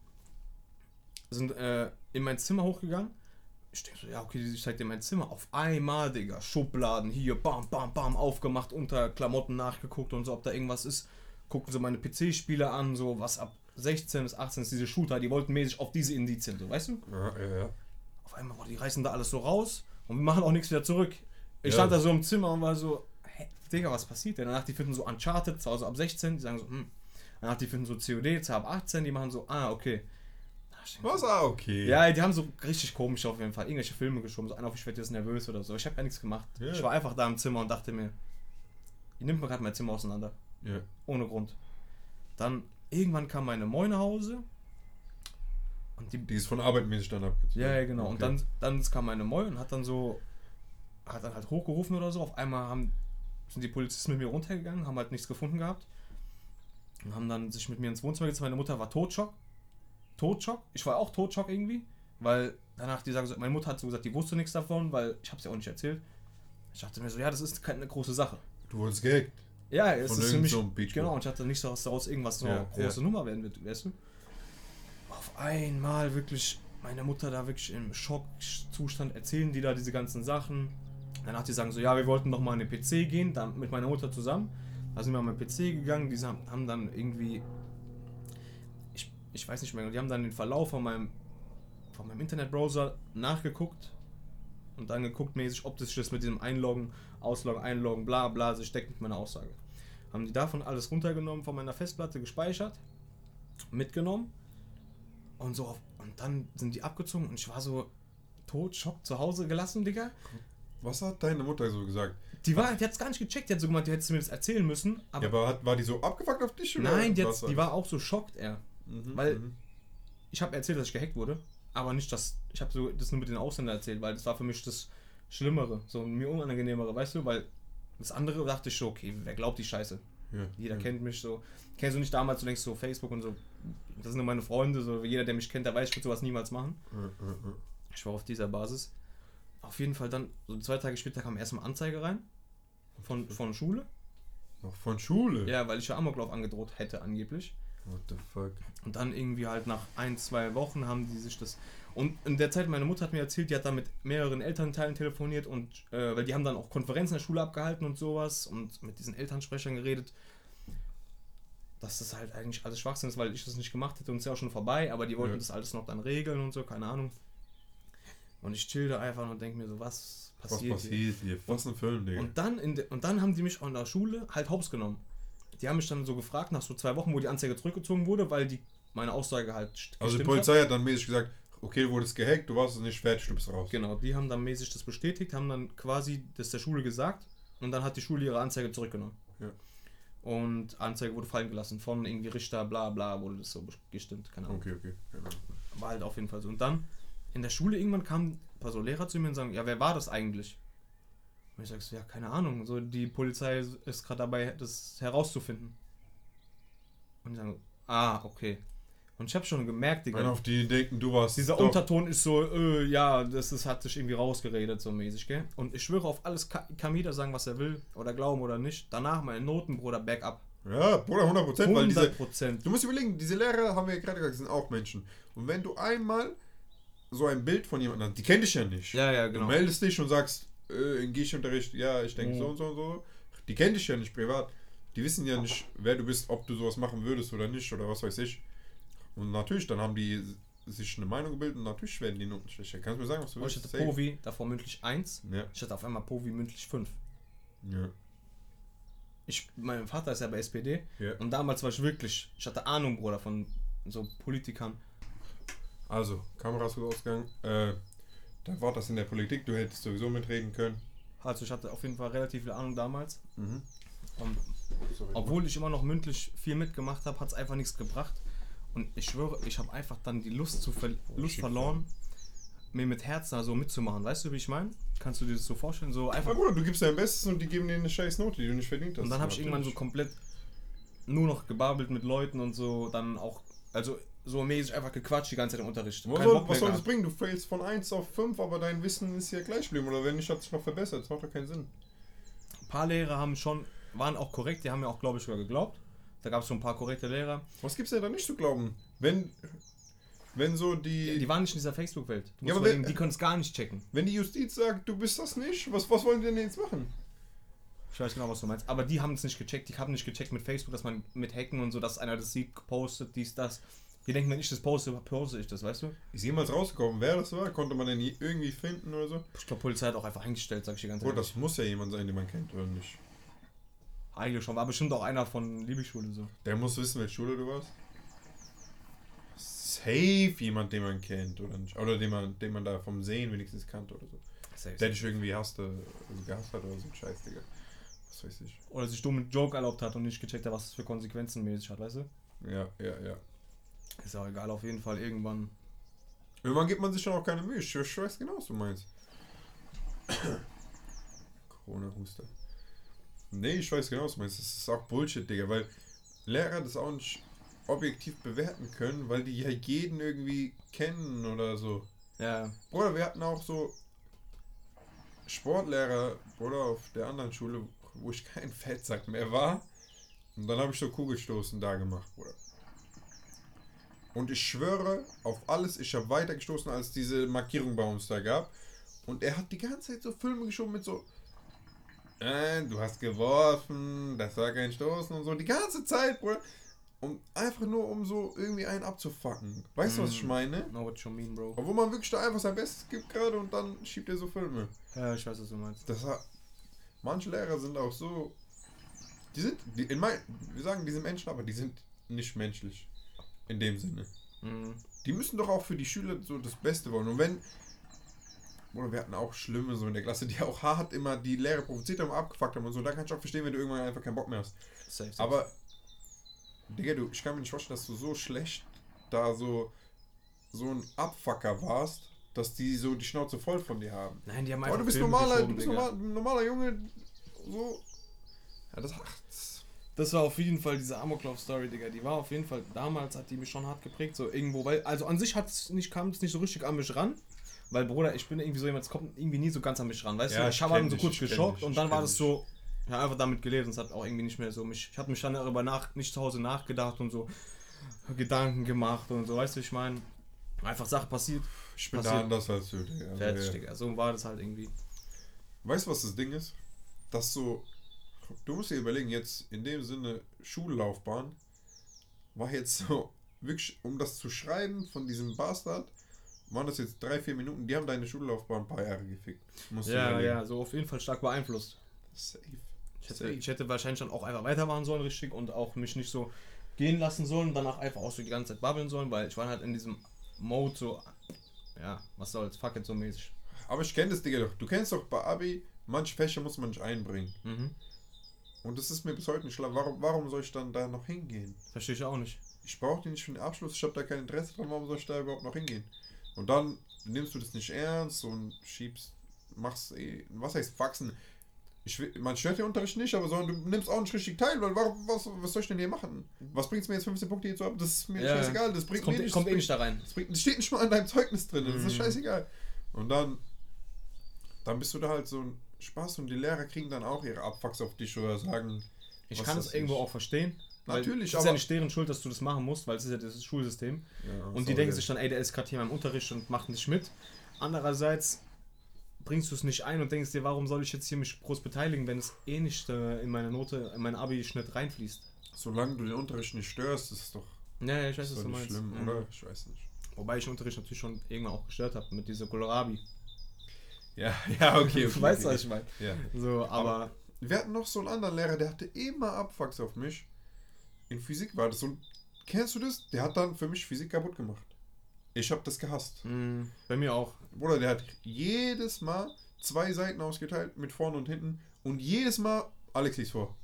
sind äh, in mein Zimmer hochgegangen. Ich denke so, ja, okay, ich zeig dir mein Zimmer. Auf einmal, Digga, Schubladen hier, bam, bam, bam, aufgemacht, unter Klamotten nachgeguckt und so, ob da irgendwas ist. guckten so meine PC-Spiele an, so was ab 16 bis 18 ist diese Shooter, die wollten mäßig auf diese Indizien, so, weißt du? Ja, ja, ja. Auf einmal, boah, die reißen da alles so raus und wir machen auch nichts wieder zurück. Ich Ja. stand da so im Zimmer und war so, hä, Digga, was passiert denn? Danach, die finden so Uncharted, zwar so ab 16, die sagen so, hm. Danach, die finden so COD, ab 18, die machen so, ah, okay. Ach, ich denk so, Was ah, okay. Ja, die haben so richtig komisch auf jeden Fall irgendwelche Filme geschoben, so einer auf, ich werde jetzt nervös oder so. Ich habe gar nichts gemacht. Ja. Ich war einfach da im Zimmer und dachte mir, ihr nimmt mir gerade mein Zimmer auseinander. Ja. Ohne Grund. Dann irgendwann kam meine Moi nach Hause. Und die. Die ist von Arbeit mäßig dann abgezogen. Ja, ja, genau. Und Okay. dann, dann kam meine Moi und hat dann so. Hat dann halt hochgerufen oder so. Auf einmal haben, sind die Polizisten mit mir runtergegangen, haben halt nichts gefunden gehabt. Und haben dann sich mit mir ins Wohnzimmer gesetzt. Meine Mutter war Totschock. Totschock. Ich war auch Totschock irgendwie. Weil danach, die sagen so, meine Mutter hat so gesagt, die wusste nichts davon, weil ich habe ja auch nicht erzählt. Ich dachte mir so, ja, das ist keine große Sache. Du wurdest gehackt. Ja, es Von ist für mich. so genau, und ich hatte nicht so, dass daraus irgendwas so Ja, eine große ja. Nummer werden wird, weißt du? Auf einmal wirklich, meine Mutter da wirklich im Schockzustand erzählen die da diese ganzen Sachen. Danach die sagen so, ja, wir wollten noch mal an den PC gehen, dann mit meiner Mutter zusammen. Da sind wir an den PC gegangen, die haben dann irgendwie, ich, weiß nicht mehr, genau, die haben dann den Verlauf von meinem, von meinem Internetbrowser nachgeguckt und dann geguckt mäßig, ob das mit diesem Einloggen, Ausloggen, Einloggen, bla bla, sich deckt mit meiner Aussage. Haben die davon alles runtergenommen, von meiner Festplatte gespeichert, mitgenommen und so auf, und dann sind die abgezogen und ich war so tot, Schock zu Hause gelassen, Digga. Was hat deine Mutter so gesagt? Die war, die hat's gar nicht gecheckt, die hat so gemeint, die hättest mir das erzählen müssen, aber, ja, aber hat, war die so abgefuckt auf dich? oder nein, die, hat, die war auch so schockt, er. Mhm, weil- mhm. Ich habe erzählt, dass ich gehackt wurde, aber nicht, dass ich habe so das nur mit den Ausländern erzählt, weil das war für mich das Schlimmere, so mir unangenehmere, weißt du, weil das andere dachte ich so, okay, wer glaubt die Scheiße? Ja. Jeder ja. kennt mich so. Kennst du nicht damals, du denkst so Facebook und so, das sind nur meine Freunde, so jeder, der mich kennt, der weiß, ich würde sowas niemals machen. Ja. Ich war auf dieser Basis. Auf jeden Fall dann, so zwei Tage später kam erstmal Anzeige rein. Von, von Schule. Noch von Schule? Ja, weil ich ja Amoklauf angedroht hätte, angeblich. What the fuck? Und dann irgendwie halt nach ein, zwei Wochen haben die sich das. Und in der Zeit, meine Mutter hat mir erzählt, die hat dann mit mehreren Elternteilen telefoniert und äh, weil die haben dann auch Konferenzen in der Schule abgehalten und sowas und mit diesen Elternsprechern geredet, dass das halt eigentlich alles Schwachsinn ist, weil ich das nicht gemacht hätte und es ist ja auch schon vorbei, aber die wollten Ja. das alles noch dann regeln und so, keine Ahnung. Und ich chill da einfach und denke mir so, was Was passiert, hier? passiert hier? Was ein Film, Digga. Und dann, in de, und dann haben die mich an der Schule halt hops genommen. Die haben mich dann so gefragt, nach so zwei Wochen, wo die Anzeige zurückgezogen wurde, weil die meine Aussage halt also die Polizei hat dann mäßig gesagt, okay, du wurdest gehackt, du warst nicht fertig, du bist raus. Hat. Genau, die haben dann mäßig das bestätigt, haben dann quasi das der Schule gesagt und dann hat die Schule ihre Anzeige zurückgenommen. Ja. Und Anzeige wurde fallen gelassen von irgendwie Richter, bla bla, wurde das so gestimmt, keine Ahnung. Okay, okay. Genau. War halt auf jeden Fall so. Und dann in der Schule irgendwann kamen ein paar so Lehrer zu mir und sagen, ja, wer war das eigentlich? Und ich sag so, ja, keine Ahnung. So, die Polizei ist gerade dabei, das herauszufinden. Und die sagen, ah, okay. Und ich habe schon gemerkt, Wenn Digga, auf die denken, du warst. dieser doch- Unterton ist so, äh, ja, das ist, hat sich irgendwie rausgeredet, so mäßig, gell? Und ich schwöre auf alles, Ka- kann jeder sagen, was er will, oder glauben oder nicht. Danach meine Noten, Bruder, Backup. Ja, Bruder, 100 Prozent, weil diese. 100 Prozent. Du musst überlegen, diese Lehrer, haben wir gerade gesagt, sind auch Menschen. Und wenn du einmal so ein Bild von jemandem hast, die kennt dich ja nicht. Ja, ja, Du genau. meldest dich und sagst, äh, in Geschichtsunterricht, ja, ich denke Mhm. so und so und so. Die kennen dich ja nicht privat. Die wissen ja nicht, wer du bist, ob du sowas machen würdest oder nicht oder was weiß ich. Und natürlich, dann haben die sich eine Meinung gebildet und natürlich werden die Noten schlechter. Kannst du mir sagen, was du ich willst? hatte Povi, davor mündlich 1. Ja, Ich hatte auf einmal Povi mündlich 5. ja, Ich, mein Vater ist ja bei SPD ja. und damals war ich wirklich, ich hatte Ahnung, Bruder, von so Politikern. Also, Kameras ausgegangen. Äh, dann war das in der Politik, du hättest sowieso mitreden können. Also ich hatte auf jeden Fall relativ viel Ahnung damals. Mhm. Und Sorry. obwohl ich immer noch mündlich viel mitgemacht habe, hat es einfach nichts gebracht. Und ich schwöre, ich habe einfach dann die Lust, zu ver Lust verloren, mir mit Herzen da so mitzumachen. Weißt du, wie ich meine? Kannst du dir das so vorstellen? So Ja, einfach. Bruder, du gibst dein Bestes und die geben dir eine scheiß Note, die du nicht verdient hast. Und dann habe ich irgendwann so komplett nur noch gebabbelt mit Leuten und so, dann auch, also so mäßig einfach gequatscht die ganze Zeit im Unterricht. Was soll, was soll das bringen? Du failst von 1 auf 5, aber dein Wissen ist ja gleich geblieben. Oder wenn nicht, hat sich noch verbessert. Das macht doch keinen Sinn. Ein paar Lehrer haben schon, waren auch korrekt, die haben mir auch, glaube ich, sogar geglaubt. Da gab es so ein paar korrekte Lehrer. Was gibt's denn da nicht zu glauben? Wenn, wenn so die, Die waren nicht in dieser Facebook-Welt. Ja, aber wenn- die können es gar nicht checken. wenn die Justiz sagt, du bist das nicht, was, was wollen die denn jetzt machen? Ich weiß genau, was du meinst. Aber die haben es nicht gecheckt. Die haben nicht gecheckt mit Facebook, dass man mit Hacken und so, dass einer das sieht, gepostet, dies, das. Die denken, wenn ich das poste, poste ich das, weißt du? Ist jemals rausgekommen, wer das war? Konnte man den nie irgendwie finden oder so? Ich glaube, Polizei hat auch einfach eingestellt, sag ich dir ganz Bro, das muss ja jemand sein, den man kennt, oder nicht? Eigentlich schon. War bestimmt auch einer von Liebesschule so. Der muss wissen, welche Schule du warst. Safe jemand, den man kennt, oder nicht? Oder den man, den man da vom Sehen wenigstens kannte oder so. Safe, Der dich irgendwie hasste, also gehasst hat oder so ein Scheiß, Digga. Was weiß ich. Oder sich dumm mit Joke erlaubt hat und nicht gecheckt hat, was es für Konsequenzen mäßig hat, weißt du? Ja, ja, ja. Ist auch egal, auf jeden Fall irgendwann. Irgendwann gibt man sich schon auch keine Mühe. Ich, weiß genau, was du meinst. Corona-Huster. Nee, ich weiß genau, was du meinst. Das ist auch Bullshit, Digga, weil Lehrer das auch nicht objektiv bewerten können, weil die ja jeden irgendwie kennen oder so. Ja. Bruder, wir hatten auch so Sportlehrer, Bruder, auf der anderen Schule, wo ich kein Fettsack mehr war. Und dann habe ich so Kugelstoßen da gemacht, Bruder. Und ich schwöre auf alles, ich habe weiter gestoßen, als diese Markierung bei uns da gab. Und er hat die ganze Zeit so Filme geschoben mit so, äh, du hast geworfen, das war kein Stoßen und so. Die ganze Zeit, Bruder. Und einfach nur, um so irgendwie einen abzufacken. Weißt du, was ich Mm. meine? Know what you mean, Bro. Obwohl man wirklich da einfach sein Bestes gibt gerade und dann schiebt er so Filme. Ja, ich weiß, was du meinst. Das hat, manche Lehrer sind auch so. Die sind, die, in mein, wir sagen diese Menschen, aber die sind nicht menschlich. In dem Sinne. Mhm. Die müssen doch auch für die Schüler so das Beste wollen. Und wenn. Oder wir hatten auch Schlimme so in der Klasse, die auch hart immer die Lehrer provoziert haben, abgefuckt haben und so. Da kann ich auch verstehen, wenn du irgendwann einfach keinen Bock mehr hast. Safe, safe. Aber, Digga, du, ich kann mir nicht vorstellen, dass du so schlecht da so, so ein Abfucker warst, dass die so die Schnauze voll von dir haben. Nein, die haben Aber einfach du bist normaler, du bist normal, normaler Junge, so. Ja, das das- Das war auf jeden Fall diese Amoklauf-Story, Digga. Die war auf jeden Fall, damals hat die mich schon hart geprägt, so irgendwo, weil, also an sich hat's nicht, kam es nicht so richtig an mich ran. Weil, Bruder, ich bin irgendwie so jemand, es kommt irgendwie nie so ganz an mich ran, weißt Ja, du? ich Ich habe dann kenn so kurz ich geschockt und ich dann war das so, ja, einfach damit gelebt und es hat auch irgendwie nicht mehr so mich, ich habe mich dann darüber nach, nicht zu Hause nachgedacht und so Gedanken gemacht und so, weißt du, ich meine, einfach Sache passiert, ich bin da Passiert. anders als du, Digga. Fertig. Digga. So war das halt irgendwie. Weißt du, was das Ding ist? Dass so. Du musst dir überlegen, jetzt in dem Sinne Schullaufbahn war jetzt so, wirklich, um das zu schreiben von diesem Bastard, waren das jetzt drei, vier Minuten, die haben deine Schullaufbahn ein paar Jahre gefickt. Musst Ja, ja, so auf jeden Fall stark beeinflusst. Safe. Ich hätte, Safe. ich hätte wahrscheinlich dann auch einfach weitermachen sollen, richtig, und auch mich nicht so gehen lassen sollen, danach einfach auch so die ganze Zeit babbeln sollen, weil ich war halt in diesem Mode so, ja, was soll's, fuck it so mäßig. Aber ich kenne das, Digga, doch. Du kennst doch bei Abi, manche Fächer muss man nicht einbringen. Mhm. Und das ist mir bis heute nicht klar. Warum, warum soll ich dann da noch hingehen? Verstehe ich auch nicht. Ich brauche den nicht für den Abschluss, ich habe da kein Interesse dran, warum soll ich da überhaupt noch hingehen? Und dann nimmst du das nicht ernst und schiebst, machst eh, was heißt wachsen? Ich will, man stört den Unterricht nicht, aber sondern du nimmst auch nicht richtig teil, weil warum, was, was soll ich denn hier machen? Was bringt es mir jetzt 15 Punkte hier zu haben? Das ist mir Ja, scheißegal, das bringt kommt, mir nichts. kommt eh nicht da rein. das, bringt, das steht nicht mal in deinem Zeugnis drin, das ist Mhm. scheißegal. Und dann, dann bist du da halt so ein Spaß und die Lehrer kriegen dann auch ihre Abfucks auf dich oder sagen, Ich kann es irgendwo auch verstehen. Natürlich, Es ist ja aber- nicht deren Schuld, dass du das machen musst, weil es ist ja das Schulsystem. ja, Und die denken sich dann, ey, der ist gerade hier im Unterricht und macht nicht mit. Andererseits bringst du es nicht ein und denkst dir, warum soll ich jetzt hier mich groß beteiligen, wenn es eh nicht äh, in meine Note, in mein Abi-Schnitt reinfließt. Solange du den Unterricht nicht störst, ist es doch, Ja, ja, ich weiß, was du nicht meinst. schlimm, Mhm. oder? Ich weiß nicht. Wobei ich den Unterricht natürlich schon irgendwann auch gestört habe mit dieser Kohlrabi. Ja, ja, okay. Du weißt, was ich meine. Ja. So, aber, Wir hatten noch so einen anderen Lehrer, der hatte immer Abfucks auf mich. In Physik war das so. ein- Kennst du das? Der hat dann für mich Physik kaputt gemacht. Ich habe das gehasst. mh, bei mir auch. Bruder, der hat jedes Mal zwei Seiten ausgeteilt mit vorne und hinten und jedes Mal Alex liest vor.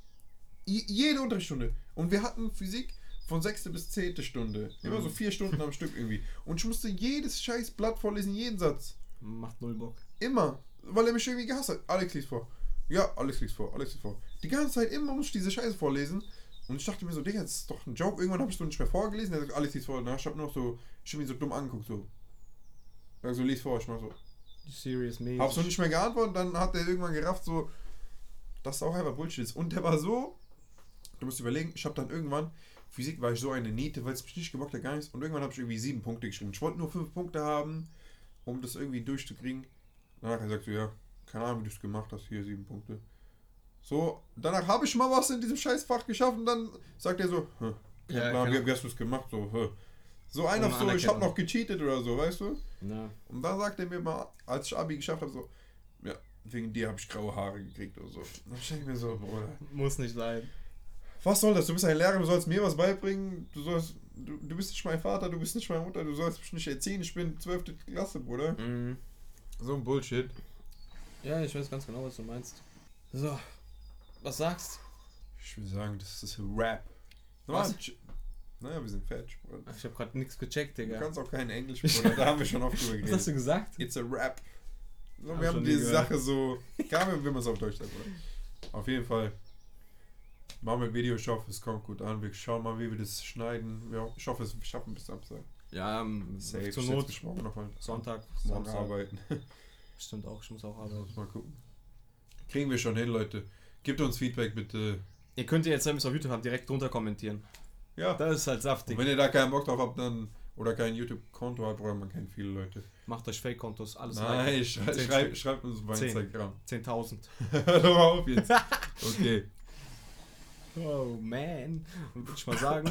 I jede Unterrichtsstunde. Und wir hatten Physik von sechste bis zehnte Stunde. Immer Mhm. so vier Stunden am Stück irgendwie. Und ich musste jedes scheiß Blatt vorlesen, jeden Satz. Macht null Bock. Immer. Weil er mich irgendwie gehasst hat. Alex liest vor. Ja, Alex liest vor, Alex liest vor. Die ganze Zeit immer muss ich diese Scheiße vorlesen. Und ich dachte mir so, Digga, das ist doch ein Joke. Irgendwann habe ich so nicht mehr vorgelesen. Er sagt, Alex liest vor. Na, ich habe nur noch so, ich habe ihn so dumm angeguckt. So. Er so, lies vor. Ich mach so. Serious mäßig. Hab's noch nicht mehr geantwortet. Dann hat er irgendwann gerafft, so, dass auch einfach Bullshit ist. Und der war so, du musst überlegen, ich habe dann irgendwann, Physik war ich so eine Niete, weil es mich nicht gebockt hat, gar nichts. Und irgendwann habe ich irgendwie sieben Punkte geschrieben. Ich wollte nur fünf Punkte haben, um das irgendwie durchzukriegen. Danach gesagt so, ja, keine Ahnung, wie du es gemacht hast, hier sieben Punkte. So, danach habe ich mal was in diesem Scheißfach geschafft und dann sagt er so, hm, Ja, klar, wie, wie hast du es gemacht? So, hm. so einer so, ich habe noch gecheatet oder so, weißt du? Ja. Und dann sagt er mir mal, als ich Abi geschafft habe, so, ja, wegen dir habe ich graue Haare gekriegt oder so. Dann denke ich mir so, Bruder, Muss nicht sein. was soll das? Du bist ein Lehrer, du sollst mir was beibringen, du sollst, du, du bist nicht mein Vater, du bist nicht meine Mutter, du sollst mich nicht erziehen, ich bin 12. Klasse, Bruder. Mhm. So ein Bullshit. Ja, ich weiß ganz genau, was du meinst. So, was sagst Ich will sagen, das ist Rap. Was? Naja, wir sind Bruder. Ich habe gerade nichts gecheckt, Du Digga. kannst auch kein Englisch, Bruder, da haben wir schon oft drüber Was hast geredet. du gesagt? It's a Rap. So, Hab wir haben die. Sache so, gar wenn man es auf Deutsch sagt, Bruder. Auf jeden Fall. Machen wir ein Video, ich hoffe, es kommt gut an. Wir schauen mal, wie wir das schneiden. Ich hoffe, es schaffen bis Samstag. Ja, ähm, Safe. zur Ich Not mich morgen nochmal. Sonntag, Morgen Samstag. arbeiten. Stimmt auch, ich muss auch arbeiten. Muss mal gucken. Kriegen wir schon hin, Leute. Gebt uns Feedback bitte. Ihr könnt ja jetzt, wenn ihr es auf YouTube habt, direkt drunter kommentieren. Ja. Das ist halt Und saftig. wenn ihr da keinen Bock drauf habt, dann oder kein YouTube-Konto habt, oder man kennt viele Leute. Macht euch Fake-Kontos, alles Nein, schrei Zehn schreib, Stück. schreibt uns bei Zehn. Instagram. 10.000. Hör doch mal auf jetzt. Okay. Oh man. Würde ich mal sagen.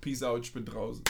Peace out, ich bin draußen.